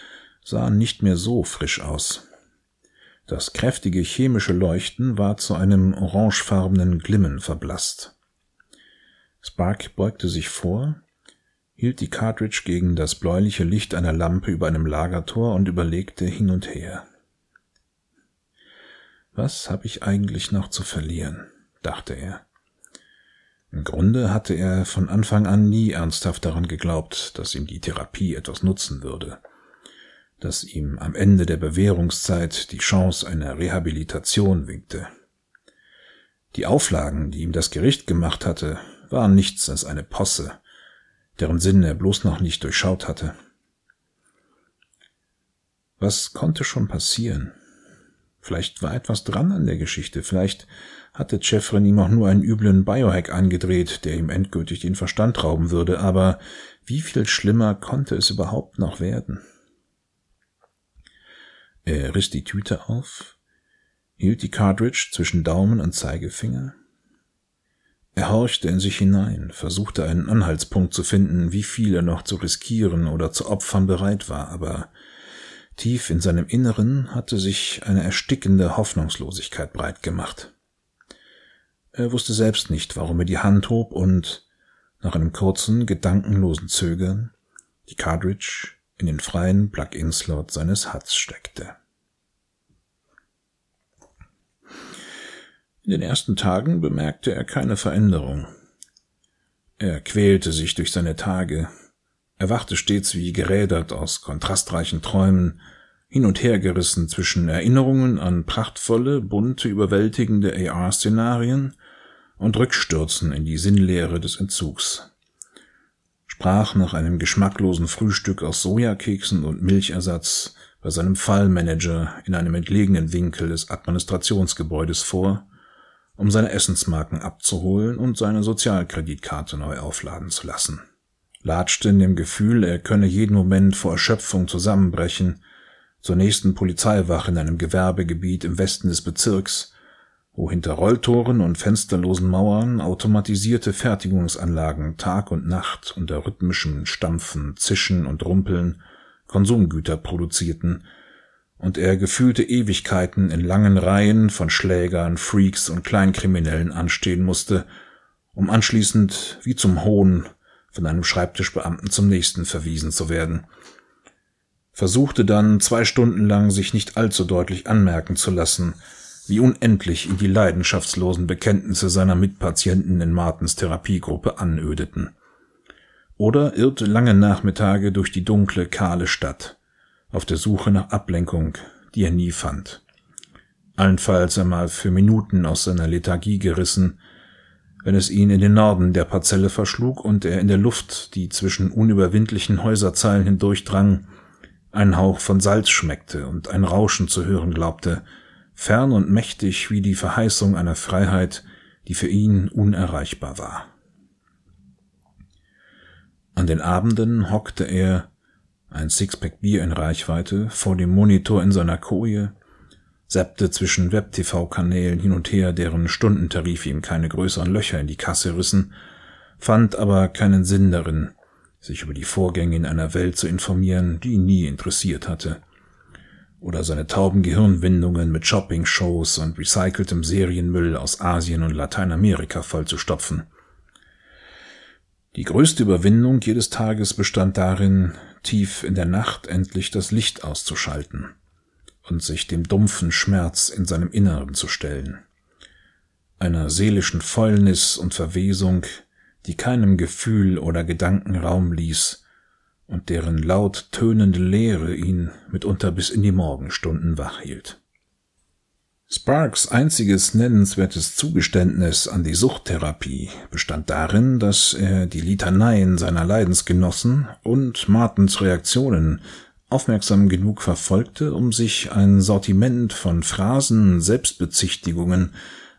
sahen nicht mehr so frisch aus. Das kräftige chemische Leuchten war zu einem orangefarbenen Glimmen verblasst. Spark beugte sich vor, hielt die Cartridge gegen das bläuliche Licht einer Lampe über einem Lagertor und überlegte hin und her. Was habe ich eigentlich noch zu verlieren? dachte er. Im Grunde hatte er von Anfang an nie ernsthaft daran geglaubt, dass ihm die Therapie etwas nutzen würde dass ihm am Ende der Bewährungszeit die Chance einer Rehabilitation winkte. Die Auflagen, die ihm das Gericht gemacht hatte, waren nichts als eine Posse, deren Sinn er bloß noch nicht durchschaut hatte. Was konnte schon passieren? Vielleicht war etwas dran an der Geschichte, vielleicht hatte Chefrin ihm auch nur einen üblen Biohack angedreht, der ihm endgültig den Verstand rauben würde, aber wie viel schlimmer konnte es überhaupt noch werden? Er riss die Tüte auf, hielt die Cartridge zwischen Daumen und Zeigefinger. Er horchte in sich hinein, versuchte einen Anhaltspunkt zu finden, wie viel er noch zu riskieren oder zu opfern bereit war, aber tief in seinem Inneren hatte sich eine erstickende Hoffnungslosigkeit breit gemacht. Er wusste selbst nicht, warum er die Hand hob und, nach einem kurzen, gedankenlosen Zögern, die Cartridge in den freien Plug-in-Slot seines Huts steckte. In den ersten Tagen bemerkte er keine Veränderung. Er quälte sich durch seine Tage, er wachte stets wie gerädert aus kontrastreichen Träumen, hin und her gerissen zwischen Erinnerungen an prachtvolle, bunte, überwältigende AR-Szenarien und Rückstürzen in die Sinnlehre des Entzugs sprach nach einem geschmacklosen Frühstück aus Sojakeksen und Milchersatz bei seinem Fallmanager in einem entlegenen Winkel des Administrationsgebäudes vor, um seine Essensmarken abzuholen und seine Sozialkreditkarte neu aufladen zu lassen. Latschte in dem Gefühl, er könne jeden Moment vor Erschöpfung zusammenbrechen, zur nächsten Polizeiwache in einem Gewerbegebiet im Westen des Bezirks, wo hinter Rolltoren und fensterlosen Mauern automatisierte Fertigungsanlagen Tag und Nacht unter rhythmischem Stampfen, Zischen und Rumpeln Konsumgüter produzierten, und er gefühlte Ewigkeiten in langen Reihen von Schlägern, Freaks und Kleinkriminellen anstehen musste, um anschließend wie zum Hohn von einem Schreibtischbeamten zum nächsten verwiesen zu werden. Versuchte dann zwei Stunden lang sich nicht allzu deutlich anmerken zu lassen, wie unendlich ihn die leidenschaftslosen Bekenntnisse seiner Mitpatienten in Martens Therapiegruppe anödeten. Oder irrte lange Nachmittage durch die dunkle, kahle Stadt, auf der Suche nach Ablenkung, die er nie fand. Allenfalls einmal für Minuten aus seiner Lethargie gerissen, wenn es ihn in den Norden der Parzelle verschlug und er in der Luft, die zwischen unüberwindlichen Häuserzeilen hindurchdrang, einen Hauch von Salz schmeckte und ein Rauschen zu hören glaubte, fern und mächtig wie die Verheißung einer Freiheit, die für ihn unerreichbar war. An den Abenden hockte er, ein Sixpack Bier in Reichweite, vor dem Monitor in seiner Koje, seppte zwischen Web-TV-Kanälen hin und her, deren Stundentarif ihm keine größeren Löcher in die Kasse rissen, fand aber keinen Sinn darin, sich über die Vorgänge in einer Welt zu informieren, die ihn nie interessiert hatte, oder seine tauben Gehirnwindungen mit Shopping-Shows und recyceltem Serienmüll aus Asien und Lateinamerika vollzustopfen. Die größte Überwindung jedes Tages bestand darin, tief in der Nacht endlich das Licht auszuschalten und sich dem dumpfen Schmerz in seinem Inneren zu stellen, einer seelischen Fäulnis und Verwesung, die keinem Gefühl oder Gedanken Raum ließ und deren laut tönende Leere ihn mitunter bis in die Morgenstunden wach hielt. Sparks einziges nennenswertes Zugeständnis an die Suchttherapie bestand darin, dass er die Litaneien seiner Leidensgenossen und Martens Reaktionen aufmerksam genug verfolgte, um sich ein Sortiment von Phrasen, Selbstbezichtigungen,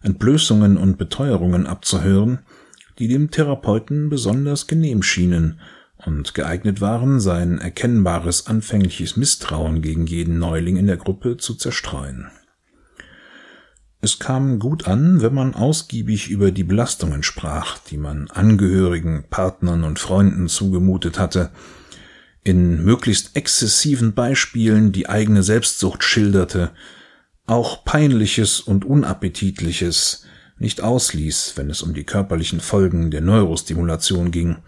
Entblößungen und Beteuerungen abzuhören, die dem Therapeuten besonders genehm schienen und geeignet waren, sein erkennbares anfängliches Misstrauen gegen jeden Neuling in der Gruppe zu zerstreuen. Es kam gut an, wenn man ausgiebig über die Belastungen sprach, die man Angehörigen, Partnern und Freunden zugemutet hatte, in möglichst exzessiven Beispielen die eigene Selbstsucht schilderte, auch peinliches und unappetitliches nicht ausließ, wenn es um die körperlichen Folgen der Neurostimulation ging,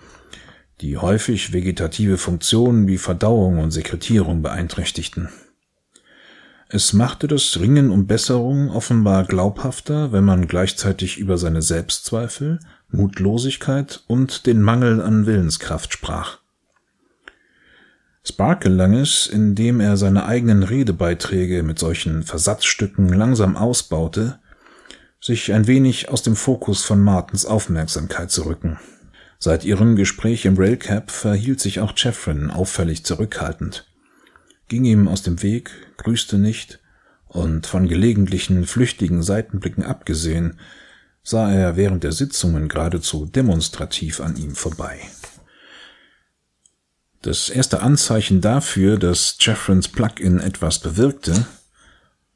die häufig vegetative Funktionen wie Verdauung und Sekretierung beeinträchtigten. Es machte das Ringen um Besserung offenbar glaubhafter, wenn man gleichzeitig über seine Selbstzweifel, Mutlosigkeit und den Mangel an Willenskraft sprach. Spark gelang es, indem er seine eigenen Redebeiträge mit solchen Versatzstücken langsam ausbaute, sich ein wenig aus dem Fokus von Martens Aufmerksamkeit zu rücken. Seit ihrem Gespräch im Railcap verhielt sich auch Jeffrin auffällig zurückhaltend, ging ihm aus dem Weg, grüßte nicht, und von gelegentlichen flüchtigen Seitenblicken abgesehen, sah er während der Sitzungen geradezu demonstrativ an ihm vorbei. Das erste Anzeichen dafür, dass Jeffrins Plugin etwas bewirkte,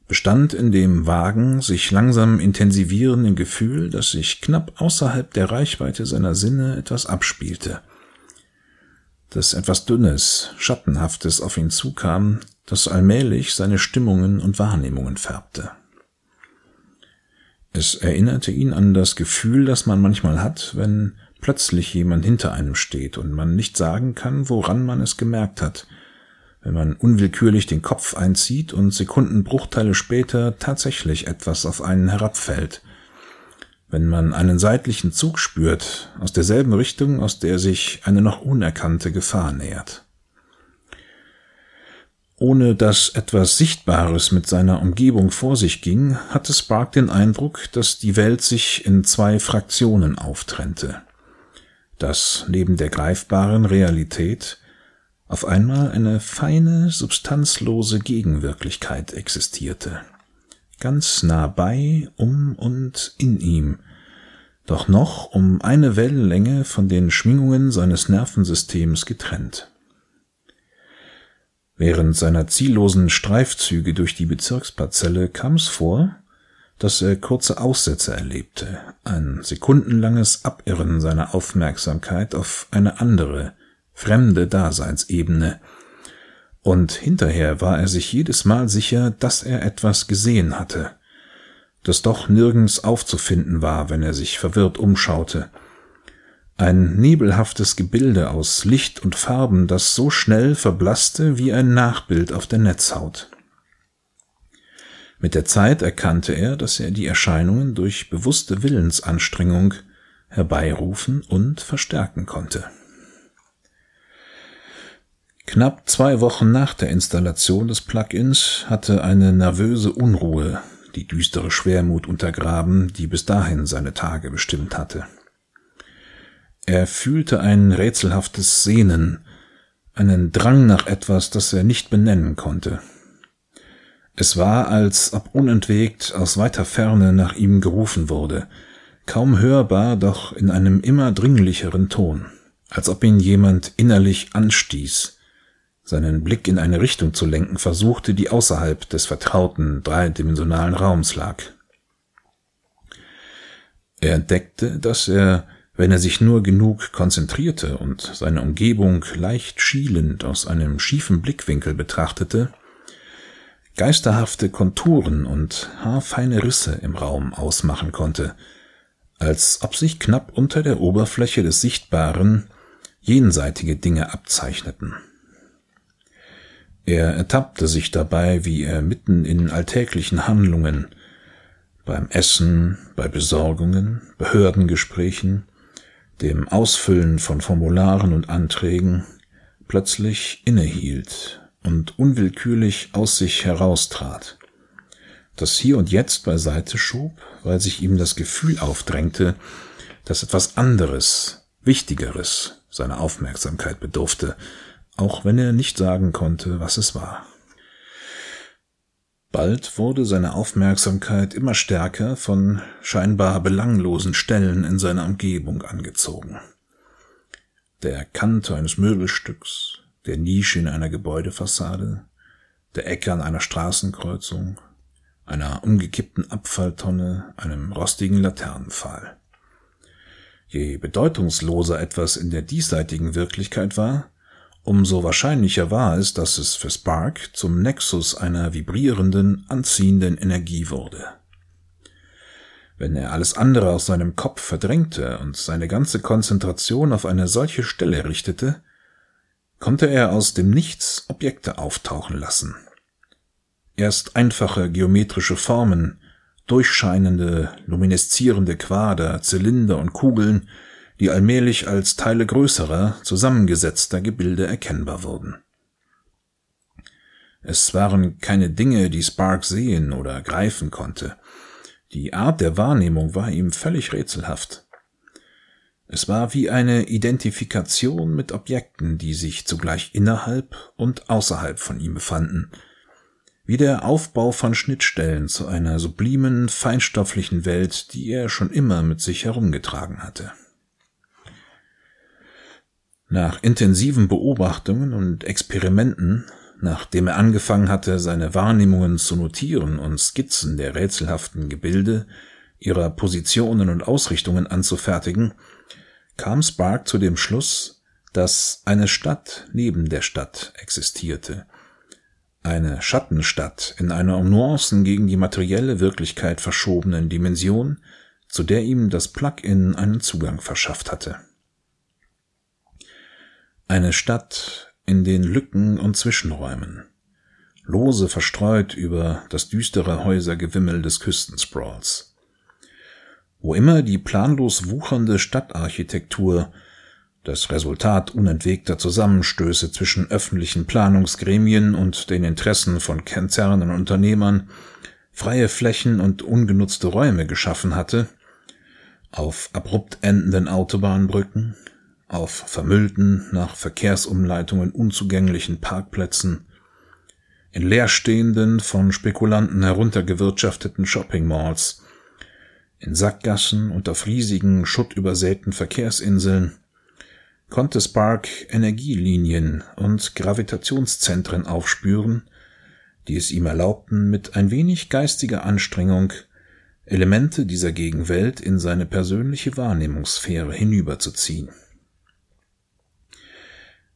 bestand in dem vagen, sich langsam intensivierenden Gefühl, dass sich knapp außerhalb der Reichweite seiner Sinne etwas abspielte. Dass etwas Dünnes, Schattenhaftes auf ihn zukam, das allmählich seine Stimmungen und Wahrnehmungen färbte. Es erinnerte ihn an das Gefühl, das man manchmal hat, wenn plötzlich jemand hinter einem steht und man nicht sagen kann, woran man es gemerkt hat, wenn man unwillkürlich den Kopf einzieht und Sekundenbruchteile später tatsächlich etwas auf einen herabfällt, wenn man einen seitlichen Zug spürt, aus derselben Richtung, aus der sich eine noch unerkannte Gefahr nähert. Ohne dass etwas Sichtbares mit seiner Umgebung vor sich ging, hatte Spark den Eindruck, dass die Welt sich in zwei Fraktionen auftrennte dass neben der greifbaren Realität auf einmal eine feine, substanzlose Gegenwirklichkeit existierte, ganz nah bei, um und in ihm, doch noch um eine Wellenlänge von den Schwingungen seines Nervensystems getrennt. Während seiner ziellosen Streifzüge durch die Bezirksparzelle kam es vor, dass er kurze Aussätze erlebte, ein sekundenlanges Abirren seiner Aufmerksamkeit auf eine andere, fremde Daseinsebene, und hinterher war er sich jedes Mal sicher, dass er etwas gesehen hatte, das doch nirgends aufzufinden war, wenn er sich verwirrt umschaute, ein nebelhaftes Gebilde aus Licht und Farben, das so schnell verblasste wie ein Nachbild auf der Netzhaut. Mit der Zeit erkannte er, dass er die Erscheinungen durch bewusste Willensanstrengung herbeirufen und verstärken konnte. Knapp zwei Wochen nach der Installation des Plugins hatte eine nervöse Unruhe die düstere Schwermut untergraben, die bis dahin seine Tage bestimmt hatte. Er fühlte ein rätselhaftes Sehnen, einen Drang nach etwas, das er nicht benennen konnte. Es war, als ob unentwegt aus weiter Ferne nach ihm gerufen wurde, kaum hörbar, doch in einem immer dringlicheren Ton, als ob ihn jemand innerlich anstieß, seinen Blick in eine Richtung zu lenken versuchte, die außerhalb des vertrauten dreidimensionalen Raums lag. Er entdeckte, dass er, wenn er sich nur genug konzentrierte und seine Umgebung leicht schielend aus einem schiefen Blickwinkel betrachtete, geisterhafte Konturen und haarfeine Risse im Raum ausmachen konnte, als ob sich knapp unter der Oberfläche des Sichtbaren jenseitige Dinge abzeichneten. Er ertappte sich dabei, wie er mitten in alltäglichen Handlungen, beim Essen, bei Besorgungen, Behördengesprächen, dem Ausfüllen von Formularen und Anträgen, plötzlich innehielt und unwillkürlich aus sich heraustrat, das hier und jetzt beiseite schob, weil sich ihm das Gefühl aufdrängte, dass etwas anderes, Wichtigeres seiner Aufmerksamkeit bedurfte, auch wenn er nicht sagen konnte, was es war. Bald wurde seine Aufmerksamkeit immer stärker von scheinbar belanglosen Stellen in seiner Umgebung angezogen. Der Kante eines Möbelstücks, der Nische in einer Gebäudefassade, der Ecke an einer Straßenkreuzung, einer umgekippten Abfalltonne, einem rostigen Laternenpfahl. Je bedeutungsloser etwas in der diesseitigen Wirklichkeit war, Umso wahrscheinlicher war es, dass es für Spark zum Nexus einer vibrierenden, anziehenden Energie wurde. Wenn er alles andere aus seinem Kopf verdrängte und seine ganze Konzentration auf eine solche Stelle richtete, konnte er aus dem Nichts Objekte auftauchen lassen. Erst einfache geometrische Formen, durchscheinende, lumineszierende Quader, Zylinder und Kugeln, die allmählich als Teile größerer, zusammengesetzter Gebilde erkennbar wurden. Es waren keine Dinge, die Spark sehen oder greifen konnte. Die Art der Wahrnehmung war ihm völlig rätselhaft. Es war wie eine Identifikation mit Objekten, die sich zugleich innerhalb und außerhalb von ihm befanden, wie der Aufbau von Schnittstellen zu einer sublimen, feinstofflichen Welt, die er schon immer mit sich herumgetragen hatte. Nach intensiven Beobachtungen und Experimenten, nachdem er angefangen hatte, seine Wahrnehmungen zu notieren und Skizzen der rätselhaften Gebilde, ihrer Positionen und Ausrichtungen anzufertigen, kam Spark zu dem Schluss, dass eine Stadt neben der Stadt existierte. Eine Schattenstadt in einer um Nuancen gegen die materielle Wirklichkeit verschobenen Dimension, zu der ihm das Plug-in einen Zugang verschafft hatte. Eine Stadt in den Lücken und Zwischenräumen, lose verstreut über das düstere Häusergewimmel des Küstensprawls. Wo immer die planlos wuchernde Stadtarchitektur, das Resultat unentwegter Zusammenstöße zwischen öffentlichen Planungsgremien und den Interessen von Konzernen und Unternehmern, freie Flächen und ungenutzte Räume geschaffen hatte, auf abrupt endenden Autobahnbrücken, auf vermüllten, nach Verkehrsumleitungen unzugänglichen Parkplätzen, in leerstehenden, von Spekulanten heruntergewirtschafteten Shopping-Malls, in Sackgassen und auf riesigen, schuttübersäten Verkehrsinseln, konnte Spark Energielinien und Gravitationszentren aufspüren, die es ihm erlaubten, mit ein wenig geistiger Anstrengung Elemente dieser Gegenwelt in seine persönliche Wahrnehmungssphäre hinüberzuziehen.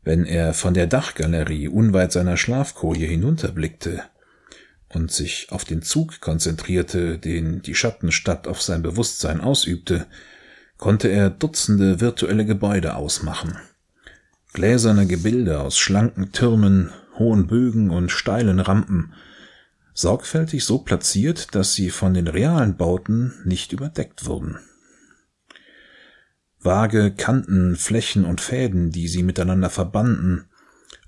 Wenn er von der Dachgalerie unweit seiner Schlafkoje hinunterblickte und sich auf den Zug konzentrierte, den die Schattenstadt auf sein Bewusstsein ausübte, konnte er Dutzende virtuelle Gebäude ausmachen. Gläserne Gebilde aus schlanken Türmen, hohen Bögen und steilen Rampen, sorgfältig so platziert, dass sie von den realen Bauten nicht überdeckt wurden. Vage Kanten, Flächen und Fäden, die sie miteinander verbanden,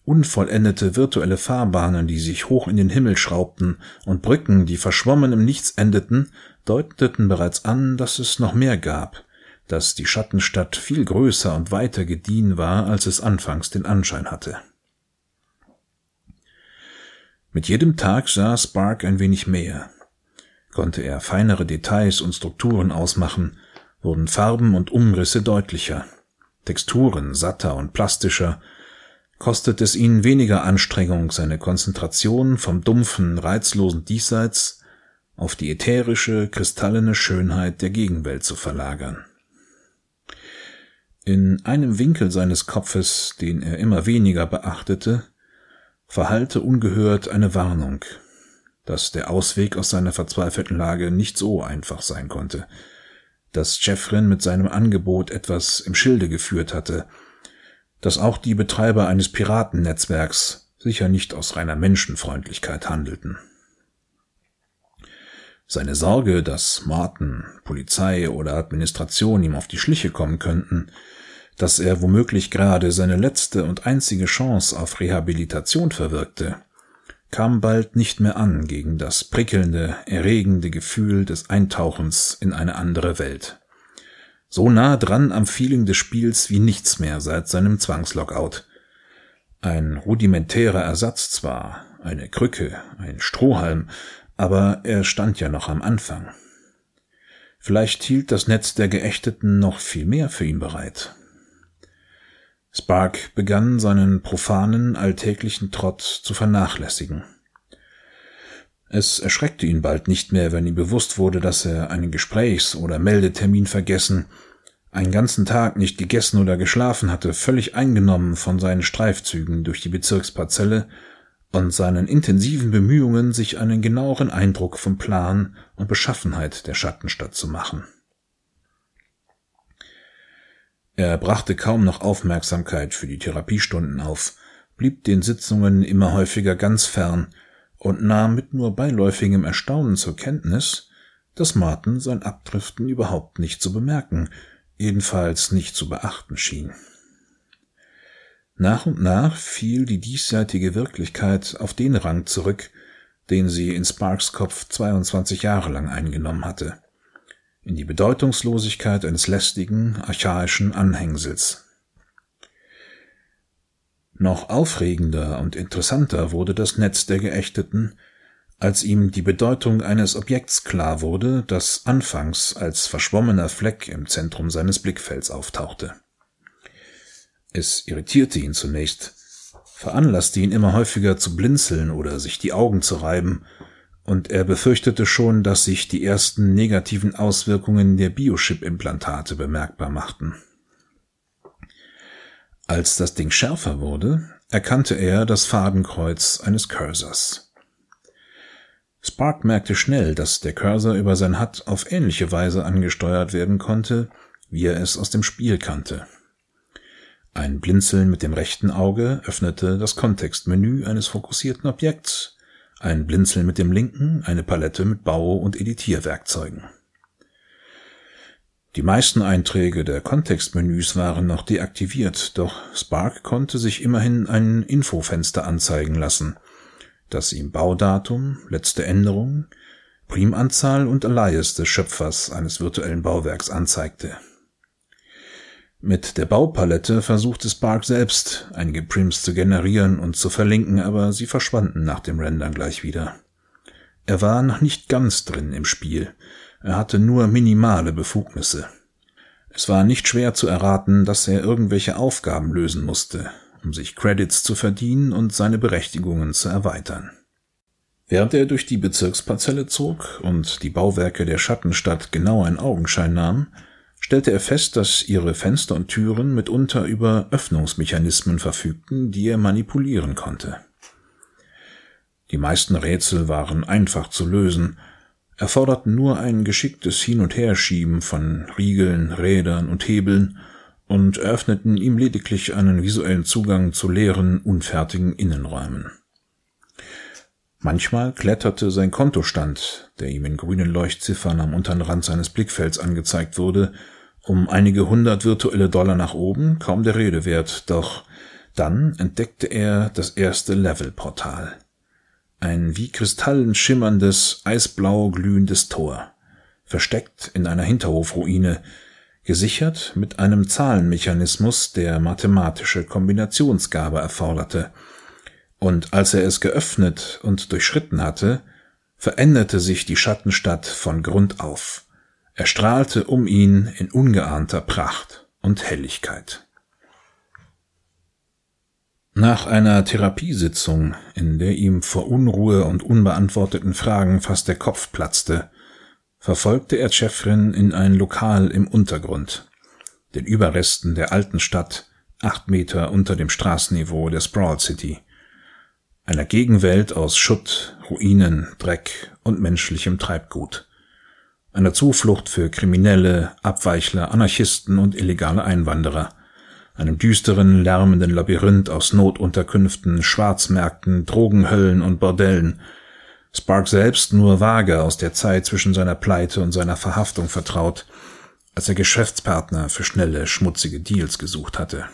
unvollendete virtuelle Fahrbahnen, die sich hoch in den Himmel schraubten, und Brücken, die verschwommen im Nichts endeten, deuteten bereits an, dass es noch mehr gab, dass die Schattenstadt viel größer und weiter gediehen war, als es anfangs den Anschein hatte. Mit jedem Tag sah Spark ein wenig mehr. Konnte er feinere Details und Strukturen ausmachen, wurden Farben und Umrisse deutlicher, Texturen satter und plastischer, kostet es ihn weniger Anstrengung, seine Konzentration vom dumpfen, reizlosen Diesseits auf die ätherische, kristallene Schönheit der Gegenwelt zu verlagern. In einem Winkel seines Kopfes, den er immer weniger beachtete, verhallte ungehört eine Warnung, dass der Ausweg aus seiner verzweifelten Lage nicht so einfach sein konnte, dass Jeffrin mit seinem Angebot etwas im Schilde geführt hatte, dass auch die Betreiber eines Piratennetzwerks sicher nicht aus reiner Menschenfreundlichkeit handelten. Seine Sorge, dass Martin, Polizei oder Administration ihm auf die Schliche kommen könnten, dass er womöglich gerade seine letzte und einzige Chance auf Rehabilitation verwirkte, kam bald nicht mehr an gegen das prickelnde, erregende Gefühl des Eintauchens in eine andere Welt. So nah dran am Feeling des Spiels wie nichts mehr seit seinem Zwangslockout. Ein rudimentärer Ersatz zwar, eine Krücke, ein Strohhalm, aber er stand ja noch am Anfang. Vielleicht hielt das Netz der Geächteten noch viel mehr für ihn bereit. Spark begann seinen profanen, alltäglichen Trott zu vernachlässigen. Es erschreckte ihn bald nicht mehr, wenn ihm bewusst wurde, dass er einen Gesprächs- oder Meldetermin vergessen, einen ganzen Tag nicht gegessen oder geschlafen hatte, völlig eingenommen von seinen Streifzügen durch die Bezirksparzelle und seinen intensiven Bemühungen, sich einen genaueren Eindruck vom Plan und Beschaffenheit der Schattenstadt zu machen. Er brachte kaum noch Aufmerksamkeit für die Therapiestunden auf, blieb den Sitzungen immer häufiger ganz fern und nahm mit nur beiläufigem Erstaunen zur Kenntnis, dass Martin sein Abdriften überhaupt nicht zu bemerken, jedenfalls nicht zu beachten schien. Nach und nach fiel die diesseitige Wirklichkeit auf den Rang zurück, den sie in Sparks Kopf 22 Jahre lang eingenommen hatte in die Bedeutungslosigkeit eines lästigen, archaischen Anhängsels. Noch aufregender und interessanter wurde das Netz der Geächteten, als ihm die Bedeutung eines Objekts klar wurde, das anfangs als verschwommener Fleck im Zentrum seines Blickfelds auftauchte. Es irritierte ihn zunächst, veranlasste ihn immer häufiger zu blinzeln oder sich die Augen zu reiben, und er befürchtete schon, dass sich die ersten negativen Auswirkungen der Biochip-Implantate bemerkbar machten. Als das Ding schärfer wurde, erkannte er das Fadenkreuz eines Cursors. Spark merkte schnell, dass der Cursor über sein HUD auf ähnliche Weise angesteuert werden konnte, wie er es aus dem Spiel kannte. Ein Blinzeln mit dem rechten Auge öffnete das Kontextmenü eines fokussierten Objekts, ein Blinzeln mit dem linken, eine Palette mit Bau- und Editierwerkzeugen. Die meisten Einträge der Kontextmenüs waren noch deaktiviert, doch Spark konnte sich immerhin ein Infofenster anzeigen lassen, das ihm Baudatum, letzte Änderung, Primanzahl und Alias des Schöpfers eines virtuellen Bauwerks anzeigte. Mit der Baupalette versuchte Spark selbst, einige Prims zu generieren und zu verlinken, aber sie verschwanden nach dem Rendern gleich wieder. Er war noch nicht ganz drin im Spiel. Er hatte nur minimale Befugnisse. Es war nicht schwer zu erraten, dass er irgendwelche Aufgaben lösen musste, um sich Credits zu verdienen und seine Berechtigungen zu erweitern. Während er durch die Bezirksparzelle zog und die Bauwerke der Schattenstadt genau in Augenschein nahm, stellte er fest, dass ihre Fenster und Türen mitunter über Öffnungsmechanismen verfügten, die er manipulieren konnte. Die meisten Rätsel waren einfach zu lösen, erforderten nur ein geschicktes Hin- und Herschieben von Riegeln, Rädern und Hebeln und eröffneten ihm lediglich einen visuellen Zugang zu leeren, unfertigen Innenräumen. Manchmal kletterte sein Kontostand, der ihm in grünen Leuchtziffern am unteren Rand seines Blickfelds angezeigt wurde, um einige hundert virtuelle Dollar nach oben, kaum der Rede wert, doch dann entdeckte er das erste Levelportal. Ein wie Kristallen schimmerndes, eisblau glühendes Tor, versteckt in einer Hinterhofruine, gesichert mit einem Zahlenmechanismus, der mathematische Kombinationsgabe erforderte – und als er es geöffnet und durchschritten hatte, veränderte sich die Schattenstadt von Grund auf. Er strahlte um ihn in ungeahnter Pracht und Helligkeit. Nach einer Therapiesitzung, in der ihm vor Unruhe und unbeantworteten Fragen fast der Kopf platzte, verfolgte er Chefrin in ein Lokal im Untergrund, den Überresten der alten Stadt, acht Meter unter dem Straßenniveau der Sprawl City einer Gegenwelt aus Schutt, Ruinen, Dreck und menschlichem Treibgut, einer Zuflucht für Kriminelle, Abweichler, Anarchisten und illegale Einwanderer, einem düsteren, lärmenden Labyrinth aus Notunterkünften, Schwarzmärkten, Drogenhöllen und Bordellen, Spark selbst nur vage aus der Zeit zwischen seiner Pleite und seiner Verhaftung vertraut, als er Geschäftspartner für schnelle, schmutzige Deals gesucht hatte.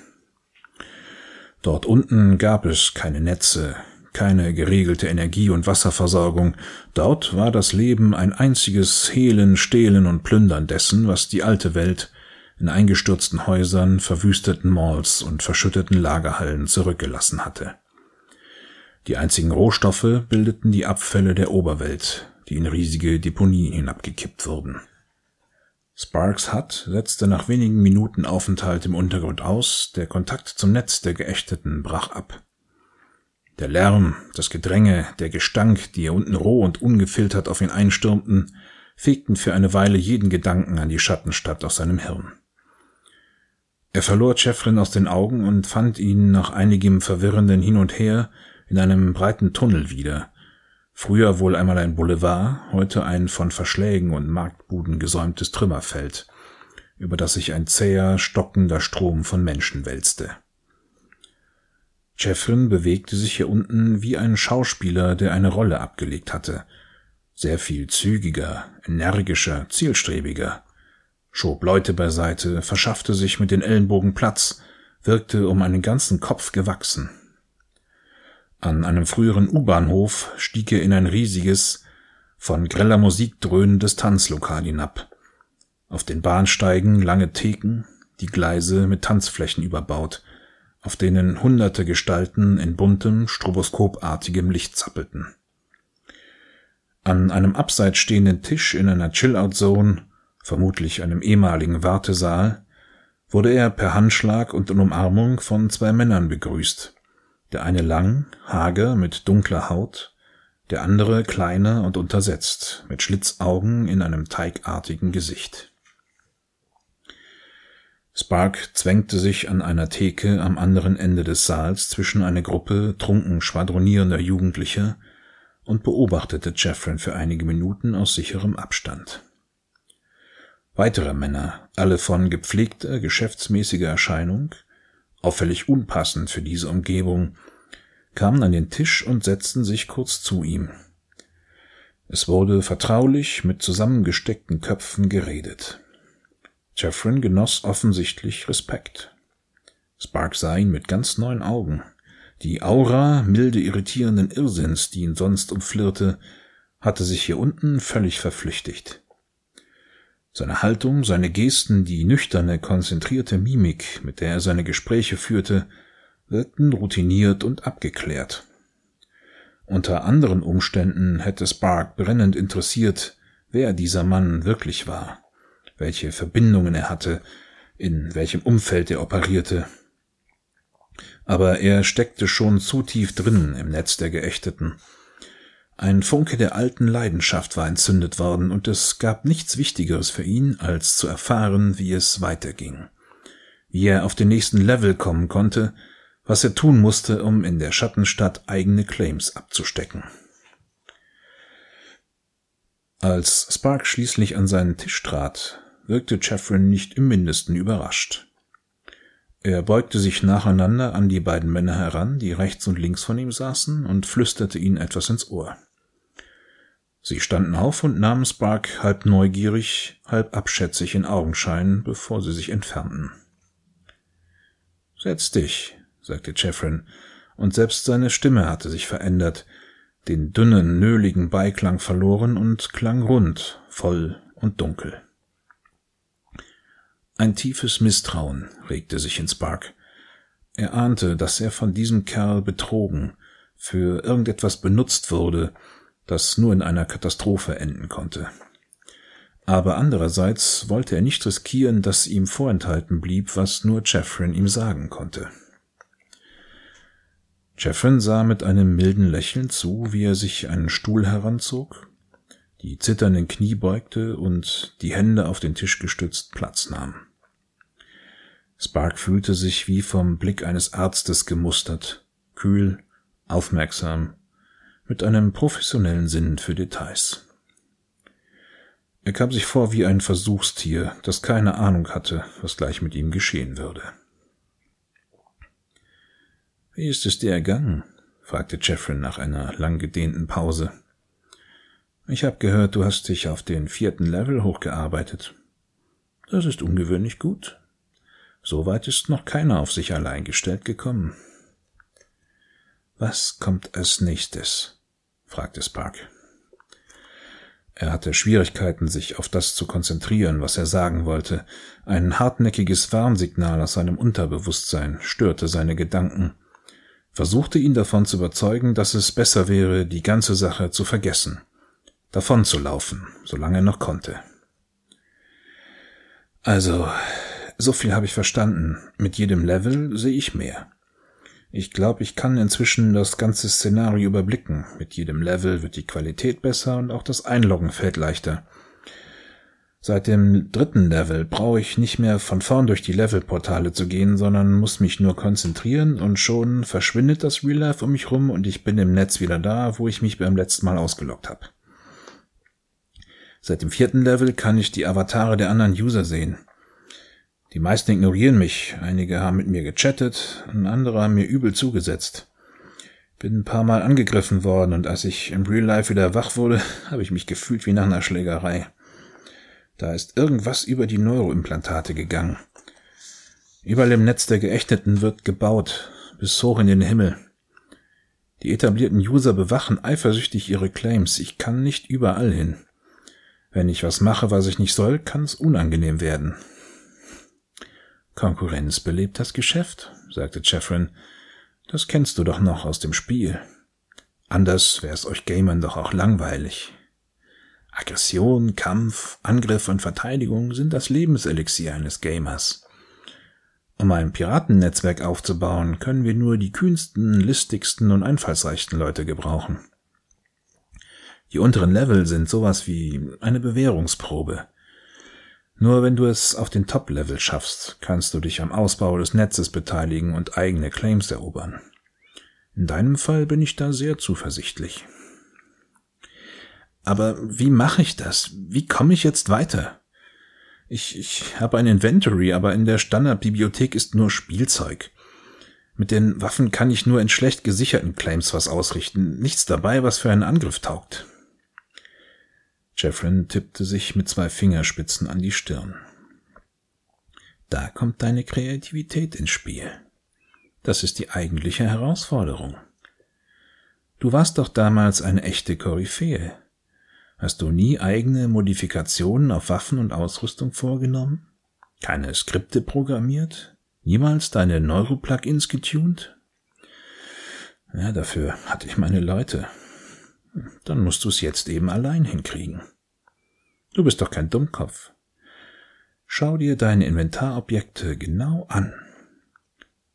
Dort unten gab es keine Netze, keine geregelte Energie- und Wasserversorgung. Dort war das Leben ein einziges Hehlen, Stehlen und Plündern dessen, was die alte Welt in eingestürzten Häusern, verwüsteten Malls und verschütteten Lagerhallen zurückgelassen hatte. Die einzigen Rohstoffe bildeten die Abfälle der Oberwelt, die in riesige Deponien hinabgekippt wurden. Sparks Hut setzte nach wenigen Minuten Aufenthalt im Untergrund aus, der Kontakt zum Netz der Geächteten brach ab. Der Lärm, das Gedränge, der Gestank, die hier unten roh und ungefiltert auf ihn einstürmten, fegten für eine Weile jeden Gedanken an die Schattenstadt aus seinem Hirn. Er verlor Chefrin aus den Augen und fand ihn nach einigem verwirrenden Hin und Her in einem breiten Tunnel wieder. Früher wohl einmal ein Boulevard, heute ein von Verschlägen und Marktbuden gesäumtes Trümmerfeld, über das sich ein zäher, stockender Strom von Menschen wälzte. Jeffrin bewegte sich hier unten wie ein Schauspieler, der eine Rolle abgelegt hatte. Sehr viel zügiger, energischer, zielstrebiger. Schob Leute beiseite, verschaffte sich mit den Ellenbogen Platz, wirkte um einen ganzen Kopf gewachsen. An einem früheren U-Bahnhof stieg er in ein riesiges, von greller Musik dröhnendes Tanzlokal hinab. Auf den Bahnsteigen lange Theken, die Gleise mit Tanzflächen überbaut – auf denen hunderte Gestalten in buntem, stroboskopartigem Licht zappelten. An einem abseits stehenden Tisch in einer Chill-Out-Zone, vermutlich einem ehemaligen Wartesaal, wurde er per Handschlag und in Umarmung von zwei Männern begrüßt. Der eine lang, hager, mit dunkler Haut, der andere kleiner und untersetzt, mit Schlitzaugen in einem teigartigen Gesicht. Spark zwängte sich an einer Theke am anderen Ende des Saals zwischen eine Gruppe trunken schwadronierender Jugendlicher und beobachtete Jeffrin für einige Minuten aus sicherem Abstand. Weitere Männer, alle von gepflegter, geschäftsmäßiger Erscheinung, auffällig unpassend für diese Umgebung, kamen an den Tisch und setzten sich kurz zu ihm. Es wurde vertraulich mit zusammengesteckten Köpfen geredet. Jeffrin genoss offensichtlich Respekt. Spark sah ihn mit ganz neuen Augen. Die Aura milde irritierenden Irrsinns, die ihn sonst umflirrte, hatte sich hier unten völlig verflüchtigt. Seine Haltung, seine Gesten, die nüchterne, konzentrierte Mimik, mit der er seine Gespräche führte, wirkten routiniert und abgeklärt. Unter anderen Umständen hätte Spark brennend interessiert, wer dieser Mann wirklich war welche Verbindungen er hatte, in welchem Umfeld er operierte. Aber er steckte schon zu tief drin im Netz der Geächteten. Ein Funke der alten Leidenschaft war entzündet worden, und es gab nichts Wichtigeres für ihn, als zu erfahren, wie es weiterging, wie er auf den nächsten Level kommen konnte, was er tun musste, um in der Schattenstadt eigene Claims abzustecken. Als Spark schließlich an seinen Tisch trat, wirkte Chefrin nicht im mindesten überrascht. Er beugte sich nacheinander an die beiden Männer heran, die rechts und links von ihm saßen, und flüsterte ihnen etwas ins Ohr. Sie standen auf und nahmen Spark halb neugierig, halb abschätzig in Augenschein, bevor sie sich entfernten. Setz dich, sagte Jeffrin, und selbst seine Stimme hatte sich verändert, den dünnen, nöligen Beiklang verloren und klang rund, voll und dunkel. Ein tiefes Misstrauen regte sich in Spark. Er ahnte, dass er von diesem Kerl betrogen, für irgendetwas benutzt wurde, das nur in einer Katastrophe enden konnte. Aber andererseits wollte er nicht riskieren, dass ihm vorenthalten blieb, was nur Jeffrin ihm sagen konnte. Jeffrin sah mit einem milden Lächeln zu, wie er sich einen Stuhl heranzog, die zitternden Knie beugte und die Hände auf den Tisch gestützt Platz nahm. Spark fühlte sich wie vom Blick eines Arztes gemustert, kühl, aufmerksam, mit einem professionellen Sinn für Details. Er kam sich vor wie ein Versuchstier, das keine Ahnung hatte, was gleich mit ihm geschehen würde. Wie ist es dir ergangen? fragte Jeffrey nach einer lang gedehnten Pause. Ich habe gehört, du hast dich auf den vierten Level hochgearbeitet. Das ist ungewöhnlich gut. Soweit ist noch keiner auf sich allein gestellt gekommen. Was kommt als nächstes? fragte Spark. Er hatte Schwierigkeiten, sich auf das zu konzentrieren, was er sagen wollte. Ein hartnäckiges Warnsignal aus seinem Unterbewusstsein störte seine Gedanken, versuchte ihn davon zu überzeugen, dass es besser wäre, die ganze Sache zu vergessen, davon zu laufen, solange er noch konnte. Also, so viel habe ich verstanden. Mit jedem Level sehe ich mehr. Ich glaube, ich kann inzwischen das ganze Szenario überblicken. Mit jedem Level wird die Qualität besser und auch das Einloggen fällt leichter. Seit dem dritten Level brauche ich nicht mehr von vorn durch die Levelportale zu gehen, sondern muss mich nur konzentrieren und schon verschwindet das Real Life um mich rum und ich bin im Netz wieder da, wo ich mich beim letzten Mal ausgeloggt habe. Seit dem vierten Level kann ich die Avatare der anderen User sehen. Die meisten ignorieren mich, einige haben mit mir gechattet, und andere haben mir übel zugesetzt. Bin ein paar Mal angegriffen worden und als ich im Real Life wieder wach wurde, habe ich mich gefühlt wie nach einer Schlägerei. Da ist irgendwas über die Neuroimplantate gegangen. Überall im Netz der Geächteten wird gebaut, bis hoch in den Himmel. Die etablierten User bewachen eifersüchtig ihre Claims. Ich kann nicht überall hin. Wenn ich was mache, was ich nicht soll, kann es unangenehm werden. Konkurrenz belebt das Geschäft, sagte Jeffrin. Das kennst du doch noch aus dem Spiel. Anders wär's euch Gamern doch auch langweilig. Aggression, Kampf, Angriff und Verteidigung sind das Lebenselixier eines Gamers. Um ein Piratennetzwerk aufzubauen, können wir nur die kühnsten, listigsten und einfallsreichsten Leute gebrauchen. Die unteren Level sind sowas wie eine Bewährungsprobe. Nur wenn du es auf den Top-Level schaffst, kannst du dich am Ausbau des Netzes beteiligen und eigene Claims erobern. In deinem Fall bin ich da sehr zuversichtlich. Aber wie mache ich das? Wie komme ich jetzt weiter? Ich, ich habe ein Inventory, aber in der Standardbibliothek ist nur Spielzeug. Mit den Waffen kann ich nur in schlecht gesicherten Claims was ausrichten. Nichts dabei, was für einen Angriff taugt. Jeffrin tippte sich mit zwei Fingerspitzen an die Stirn. Da kommt deine Kreativität ins Spiel. Das ist die eigentliche Herausforderung. Du warst doch damals eine echte Koryphäe. Hast du nie eigene Modifikationen auf Waffen und Ausrüstung vorgenommen? Keine Skripte programmiert? Niemals deine Neuroplugins getuned? Ja, dafür hatte ich meine Leute dann musst du es jetzt eben allein hinkriegen. Du bist doch kein Dummkopf. Schau dir deine Inventarobjekte genau an.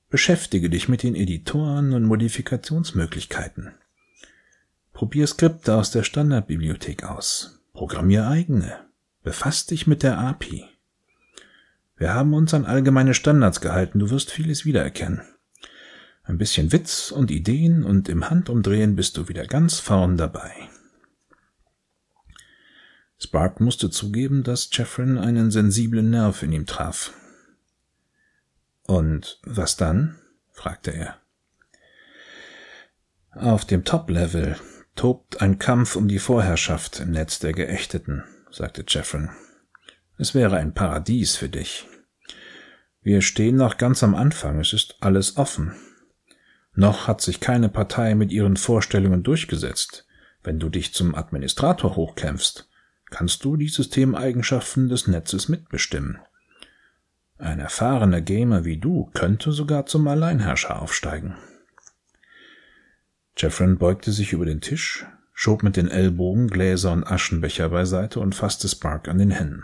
Beschäftige dich mit den Editoren und Modifikationsmöglichkeiten. Probier Skripte aus der Standardbibliothek aus. Programmier eigene. Befass dich mit der API. Wir haben uns an allgemeine Standards gehalten, du wirst vieles wiedererkennen. Ein bisschen Witz und Ideen und im Handumdrehen bist du wieder ganz vorn dabei. Spark musste zugeben, dass Jeffrin einen sensiblen Nerv in ihm traf. Und was dann? fragte er. Auf dem Top-Level tobt ein Kampf um die Vorherrschaft im Netz der Geächteten, sagte Jeffrin. Es wäre ein Paradies für dich. Wir stehen noch ganz am Anfang, es ist alles offen. Noch hat sich keine Partei mit ihren Vorstellungen durchgesetzt. Wenn du dich zum Administrator hochkämpfst, kannst du die Systemeigenschaften des Netzes mitbestimmen. Ein erfahrener Gamer wie du könnte sogar zum Alleinherrscher aufsteigen. Jeffrin beugte sich über den Tisch, schob mit den Ellbogen Gläser und Aschenbecher beiseite und fasste Spark an den Händen.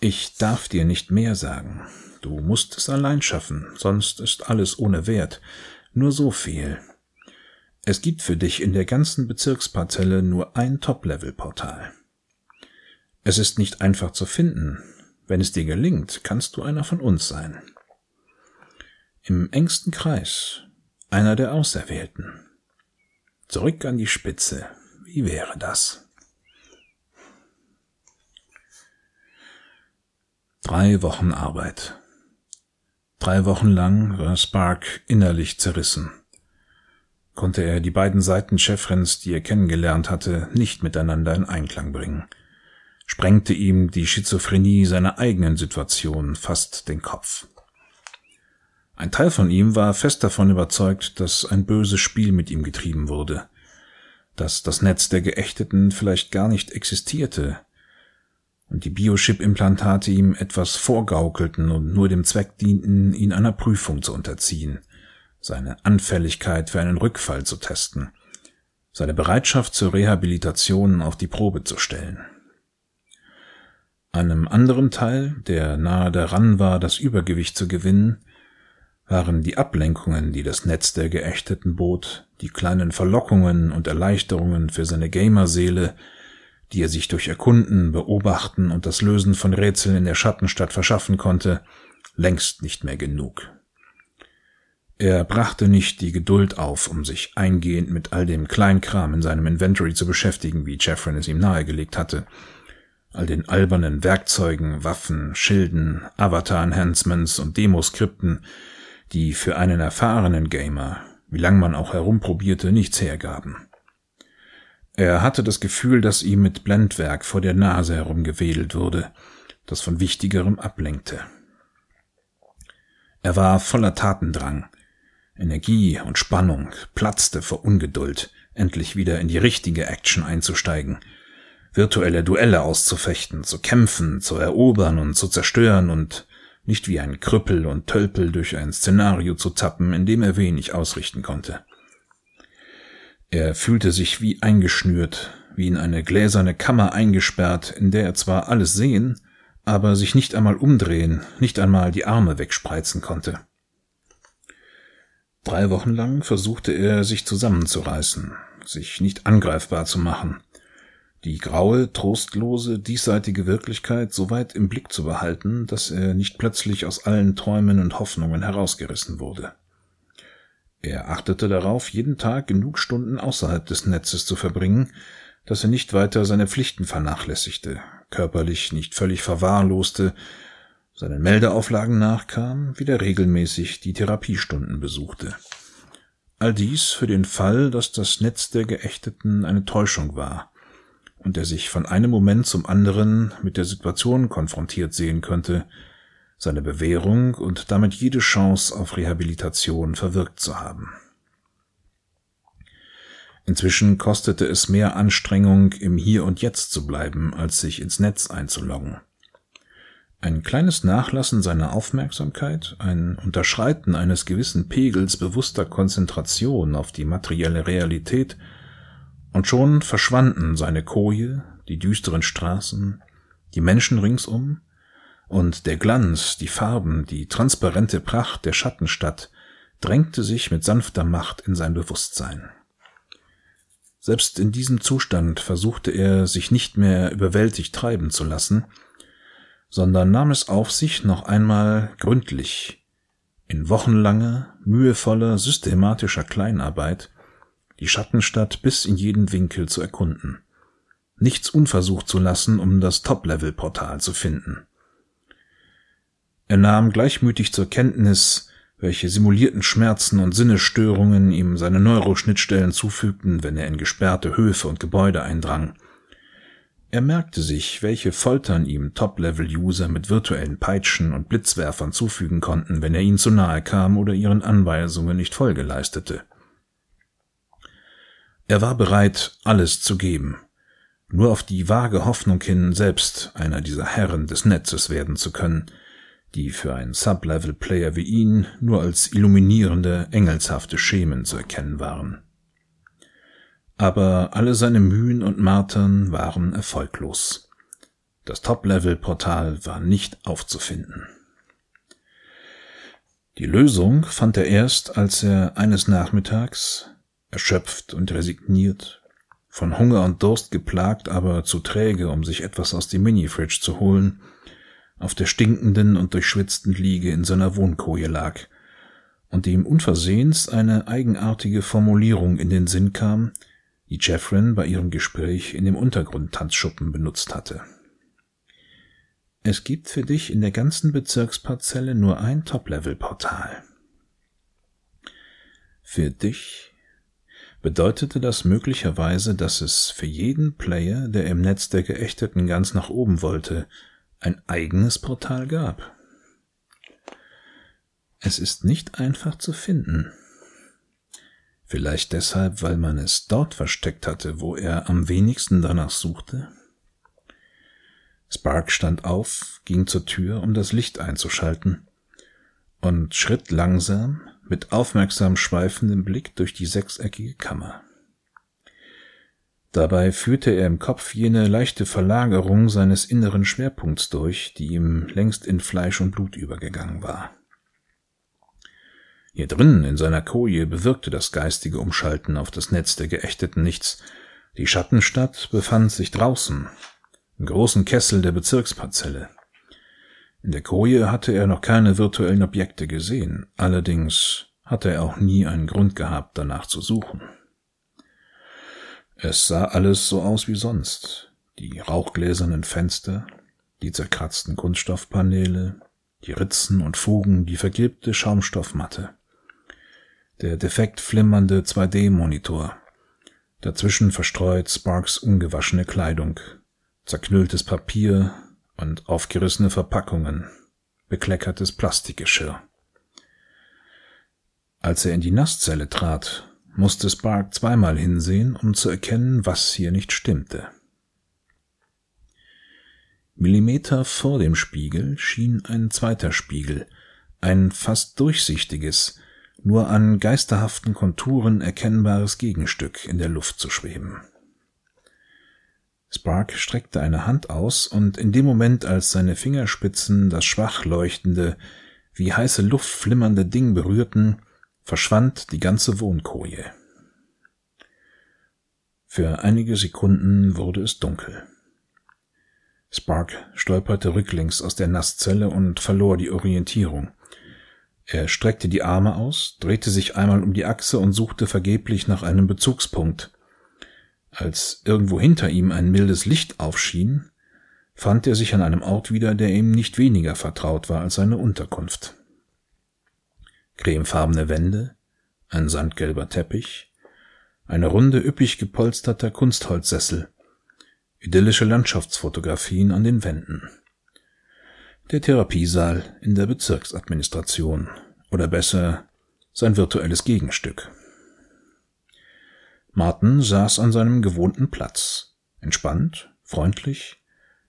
Ich darf dir nicht mehr sagen. Du musst es allein schaffen, sonst ist alles ohne Wert. Nur so viel. Es gibt für dich in der ganzen Bezirksparzelle nur ein Top-Level-Portal. Es ist nicht einfach zu finden. Wenn es dir gelingt, kannst du einer von uns sein. Im engsten Kreis, einer der Auserwählten. Zurück an die Spitze. Wie wäre das? Drei Wochen Arbeit. Drei Wochen lang war Spark innerlich zerrissen. Konnte er die beiden Seiten Chefrens, die er kennengelernt hatte, nicht miteinander in Einklang bringen. Sprengte ihm die Schizophrenie seiner eigenen Situation fast den Kopf. Ein Teil von ihm war fest davon überzeugt, dass ein böses Spiel mit ihm getrieben wurde, dass das Netz der Geächteten vielleicht gar nicht existierte und die Biochip-Implantate ihm etwas vorgaukelten und nur dem Zweck dienten, ihn einer Prüfung zu unterziehen, seine Anfälligkeit für einen Rückfall zu testen, seine Bereitschaft zur Rehabilitation auf die Probe zu stellen. Einem anderen Teil, der nahe daran war, das Übergewicht zu gewinnen, waren die Ablenkungen, die das Netz der Geächteten bot, die kleinen Verlockungen und Erleichterungen für seine Gamerseele, die er sich durch Erkunden, Beobachten und das Lösen von Rätseln in der Schattenstadt verschaffen konnte, längst nicht mehr genug. Er brachte nicht die Geduld auf, um sich eingehend mit all dem Kleinkram in seinem Inventory zu beschäftigen, wie Jeffrin es ihm nahegelegt hatte, all den albernen Werkzeugen, Waffen, Schilden, Avatar-Enhancements und Demoskripten, die für einen erfahrenen Gamer, wie lang man auch herumprobierte, nichts hergaben. Er hatte das Gefühl, dass ihm mit Blendwerk vor der Nase herumgewedelt wurde, das von Wichtigerem ablenkte. Er war voller Tatendrang, Energie und Spannung, platzte vor Ungeduld, endlich wieder in die richtige Action einzusteigen, virtuelle Duelle auszufechten, zu kämpfen, zu erobern und zu zerstören und nicht wie ein Krüppel und Tölpel durch ein Szenario zu tappen, in dem er wenig ausrichten konnte. Er fühlte sich wie eingeschnürt, wie in eine gläserne Kammer eingesperrt, in der er zwar alles sehen, aber sich nicht einmal umdrehen, nicht einmal die Arme wegspreizen konnte. Drei Wochen lang versuchte er, sich zusammenzureißen, sich nicht angreifbar zu machen, die graue, trostlose, diesseitige Wirklichkeit so weit im Blick zu behalten, dass er nicht plötzlich aus allen Träumen und Hoffnungen herausgerissen wurde. Er achtete darauf, jeden Tag genug Stunden außerhalb des Netzes zu verbringen, dass er nicht weiter seine Pflichten vernachlässigte, körperlich nicht völlig verwahrloste, seinen Meldeauflagen nachkam, wieder regelmäßig die Therapiestunden besuchte. All dies für den Fall, dass das Netz der Geächteten eine Täuschung war, und er sich von einem Moment zum anderen mit der Situation konfrontiert sehen könnte, seine Bewährung und damit jede Chance auf Rehabilitation verwirkt zu haben. Inzwischen kostete es mehr Anstrengung, im Hier und Jetzt zu bleiben, als sich ins Netz einzuloggen. Ein kleines Nachlassen seiner Aufmerksamkeit, ein Unterschreiten eines gewissen Pegels bewusster Konzentration auf die materielle Realität und schon verschwanden seine Koje, die düsteren Straßen, die Menschen ringsum, und der Glanz, die Farben, die transparente Pracht der Schattenstadt drängte sich mit sanfter Macht in sein Bewusstsein. Selbst in diesem Zustand versuchte er, sich nicht mehr überwältigt treiben zu lassen, sondern nahm es auf sich, noch einmal gründlich, in wochenlanger, mühevoller, systematischer Kleinarbeit die Schattenstadt bis in jeden Winkel zu erkunden. Nichts unversucht zu lassen, um das Top-Level-Portal zu finden. Er nahm gleichmütig zur Kenntnis, welche simulierten Schmerzen und Sinnesstörungen ihm seine Neuroschnittstellen zufügten, wenn er in gesperrte Höfe und Gebäude eindrang. Er merkte sich, welche Foltern ihm Top-Level-User mit virtuellen Peitschen und Blitzwerfern zufügen konnten, wenn er ihnen zu nahe kam oder ihren Anweisungen nicht Folge leistete. Er war bereit, alles zu geben, nur auf die vage Hoffnung hin, selbst einer dieser Herren des Netzes werden zu können, die für einen Sub-Level-Player wie ihn nur als illuminierende, engelshafte Schemen zu erkennen waren. Aber alle seine Mühen und Martern waren erfolglos. Das Top-Level-Portal war nicht aufzufinden. Die Lösung fand er erst, als er eines Nachmittags, erschöpft und resigniert, von Hunger und Durst geplagt, aber zu träge, um sich etwas aus dem Mini-Fridge zu holen, auf der stinkenden und durchschwitzten Liege in seiner Wohnkoje lag und ihm unversehens eine eigenartige Formulierung in den Sinn kam, die Jeffrin bei ihrem Gespräch in dem Untergrundtanzschuppen benutzt hatte. Es gibt für dich in der ganzen Bezirksparzelle nur ein Top-Level-Portal. Für dich bedeutete das möglicherweise, dass es für jeden Player, der im Netz der Geächteten ganz nach oben wollte, ein eigenes Portal gab. Es ist nicht einfach zu finden. Vielleicht deshalb, weil man es dort versteckt hatte, wo er am wenigsten danach suchte? Spark stand auf, ging zur Tür, um das Licht einzuschalten, und schritt langsam, mit aufmerksam schweifendem Blick durch die sechseckige Kammer. Dabei führte er im Kopf jene leichte Verlagerung seines inneren Schwerpunkts durch, die ihm längst in Fleisch und Blut übergegangen war. Hier drinnen in seiner Koje bewirkte das geistige Umschalten auf das Netz der Geächteten nichts. Die Schattenstadt befand sich draußen, im großen Kessel der Bezirksparzelle. In der Koje hatte er noch keine virtuellen Objekte gesehen, allerdings hatte er auch nie einen Grund gehabt, danach zu suchen. Es sah alles so aus wie sonst. Die rauchgläsernen Fenster, die zerkratzten Kunststoffpaneele, die Ritzen und Fugen, die vergilbte Schaumstoffmatte, der defekt flimmernde 2D-Monitor, dazwischen verstreut Sparks ungewaschene Kleidung, zerknülltes Papier und aufgerissene Verpackungen, bekleckertes Plastikgeschirr. Als er in die Nasszelle trat, musste Spark zweimal hinsehen, um zu erkennen, was hier nicht stimmte. Millimeter vor dem Spiegel schien ein zweiter Spiegel, ein fast durchsichtiges, nur an geisterhaften Konturen erkennbares Gegenstück in der Luft zu schweben. Spark streckte eine Hand aus, und in dem Moment, als seine Fingerspitzen das schwach leuchtende, wie heiße Luft flimmernde Ding berührten, verschwand die ganze Wohnkoje. Für einige Sekunden wurde es dunkel. Spark stolperte rücklings aus der Nasszelle und verlor die Orientierung. Er streckte die Arme aus, drehte sich einmal um die Achse und suchte vergeblich nach einem Bezugspunkt. Als irgendwo hinter ihm ein mildes Licht aufschien, fand er sich an einem Ort wieder, der ihm nicht weniger vertraut war als seine Unterkunft cremefarbene Wände, ein sandgelber Teppich, eine Runde üppig gepolsterter Kunstholzsessel, idyllische Landschaftsfotografien an den Wänden. Der Therapiesaal in der Bezirksadministration, oder besser sein virtuelles Gegenstück. Martin saß an seinem gewohnten Platz, entspannt, freundlich,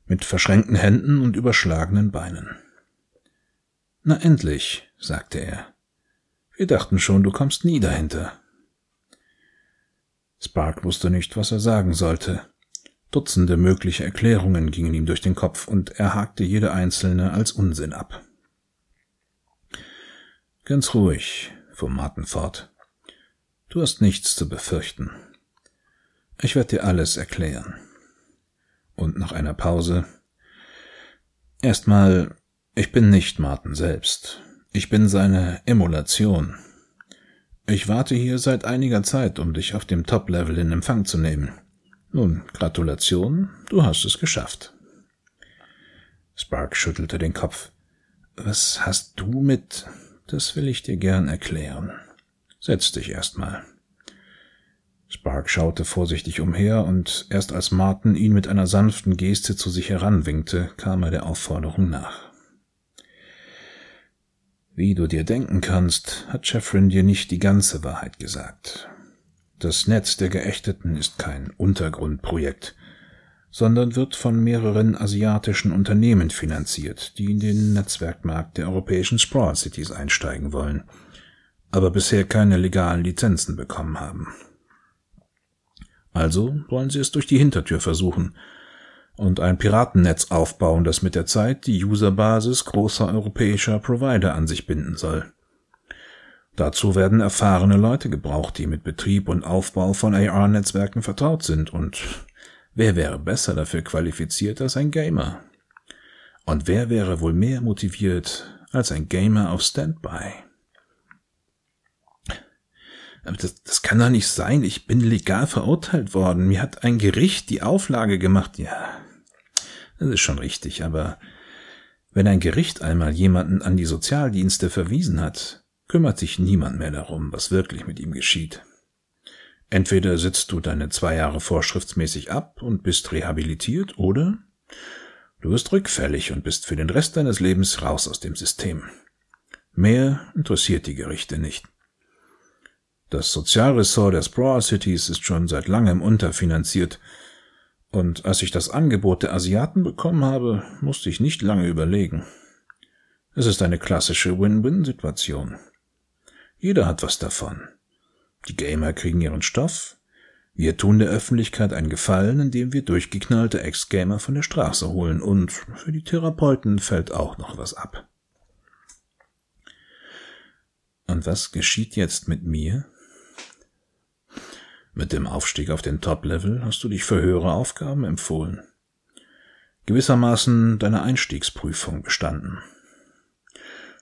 mit verschränkten Händen und überschlagenen Beinen. Na endlich, sagte er. Wir dachten schon, du kommst nie dahinter. Spark wusste nicht, was er sagen sollte. Dutzende mögliche Erklärungen gingen ihm durch den Kopf, und er hakte jede einzelne als Unsinn ab. Ganz ruhig, fuhr Martin fort. Du hast nichts zu befürchten. Ich werde dir alles erklären. Und nach einer Pause Erstmal, ich bin nicht Martin selbst. Ich bin seine Emulation. Ich warte hier seit einiger Zeit, um dich auf dem Top-Level in Empfang zu nehmen. Nun, Gratulation, du hast es geschafft. Spark schüttelte den Kopf. Was hast du mit? Das will ich dir gern erklären. Setz dich erstmal. Spark schaute vorsichtig umher, und erst als Martin ihn mit einer sanften Geste zu sich heranwinkte, kam er der Aufforderung nach. Wie du dir denken kannst, hat Chefrin dir nicht die ganze Wahrheit gesagt. Das Netz der Geächteten ist kein Untergrundprojekt, sondern wird von mehreren asiatischen Unternehmen finanziert, die in den Netzwerkmarkt der europäischen Sprawl Cities einsteigen wollen, aber bisher keine legalen Lizenzen bekommen haben. Also wollen sie es durch die Hintertür versuchen und ein Piratennetz aufbauen, das mit der Zeit die Userbasis großer europäischer Provider an sich binden soll. Dazu werden erfahrene Leute gebraucht, die mit Betrieb und Aufbau von AR-Netzwerken vertraut sind, und wer wäre besser dafür qualifiziert als ein Gamer? Und wer wäre wohl mehr motiviert als ein Gamer auf Standby? Aber das, das kann doch nicht sein. Ich bin legal verurteilt worden. Mir hat ein Gericht die Auflage gemacht. Ja, das ist schon richtig, aber wenn ein Gericht einmal jemanden an die Sozialdienste verwiesen hat, kümmert sich niemand mehr darum, was wirklich mit ihm geschieht. Entweder sitzt du deine zwei Jahre vorschriftsmäßig ab und bist rehabilitiert, oder du wirst rückfällig und bist für den Rest deines Lebens raus aus dem System. Mehr interessiert die Gerichte nicht. Das Sozialressort der Sprawl Cities ist schon seit langem unterfinanziert, und als ich das Angebot der Asiaten bekommen habe, musste ich nicht lange überlegen. Es ist eine klassische Win-Win-Situation. Jeder hat was davon. Die Gamer kriegen ihren Stoff, wir tun der Öffentlichkeit einen Gefallen, indem wir durchgeknallte Ex-Gamer von der Straße holen, und für die Therapeuten fällt auch noch was ab. Und was geschieht jetzt mit mir? Mit dem Aufstieg auf den Top-Level hast du dich für höhere Aufgaben empfohlen. Gewissermaßen deine Einstiegsprüfung bestanden.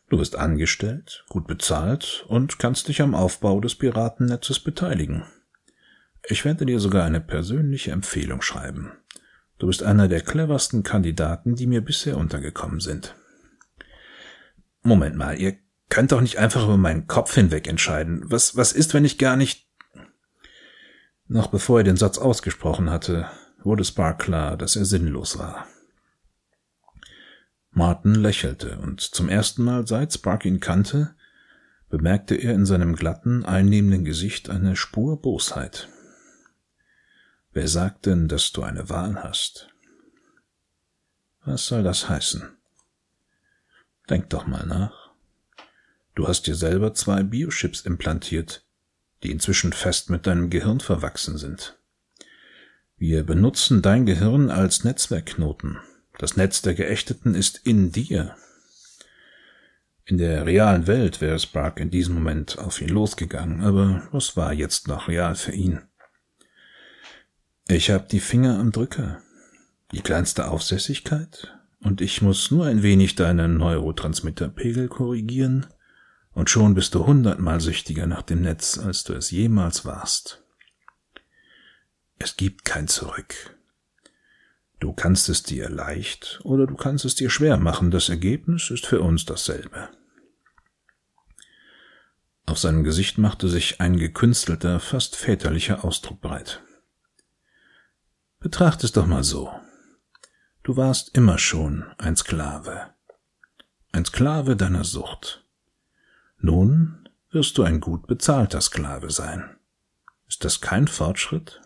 Du bist angestellt, gut bezahlt und kannst dich am Aufbau des Piratennetzes beteiligen. Ich werde dir sogar eine persönliche Empfehlung schreiben. Du bist einer der cleversten Kandidaten, die mir bisher untergekommen sind. Moment mal, ihr könnt doch nicht einfach über meinen Kopf hinweg entscheiden. Was, was ist, wenn ich gar nicht noch bevor er den Satz ausgesprochen hatte, wurde Spark klar, dass er sinnlos war. Martin lächelte, und zum ersten Mal seit Spark ihn kannte, bemerkte er in seinem glatten, einnehmenden Gesicht eine Spur Bosheit. Wer sagt denn, dass du eine Wahl hast? Was soll das heißen? Denk doch mal nach. Du hast dir selber zwei Biochips implantiert, die inzwischen fest mit deinem Gehirn verwachsen sind. Wir benutzen dein Gehirn als Netzwerkknoten. Das Netz der Geächteten ist in dir. In der realen Welt wäre Spark in diesem Moment auf ihn losgegangen, aber was war jetzt noch real für ihn? Ich habe die Finger am Drücker, die kleinste Aufsässigkeit, und ich muss nur ein wenig deinen Neurotransmitterpegel korrigieren, und schon bist du hundertmal süchtiger nach dem Netz, als du es jemals warst. Es gibt kein Zurück. Du kannst es dir leicht oder du kannst es dir schwer machen, das Ergebnis ist für uns dasselbe. Auf seinem Gesicht machte sich ein gekünstelter, fast väterlicher Ausdruck breit. Betracht es doch mal so. Du warst immer schon ein Sklave. Ein Sklave deiner Sucht. Nun wirst du ein gut bezahlter Sklave sein. Ist das kein Fortschritt?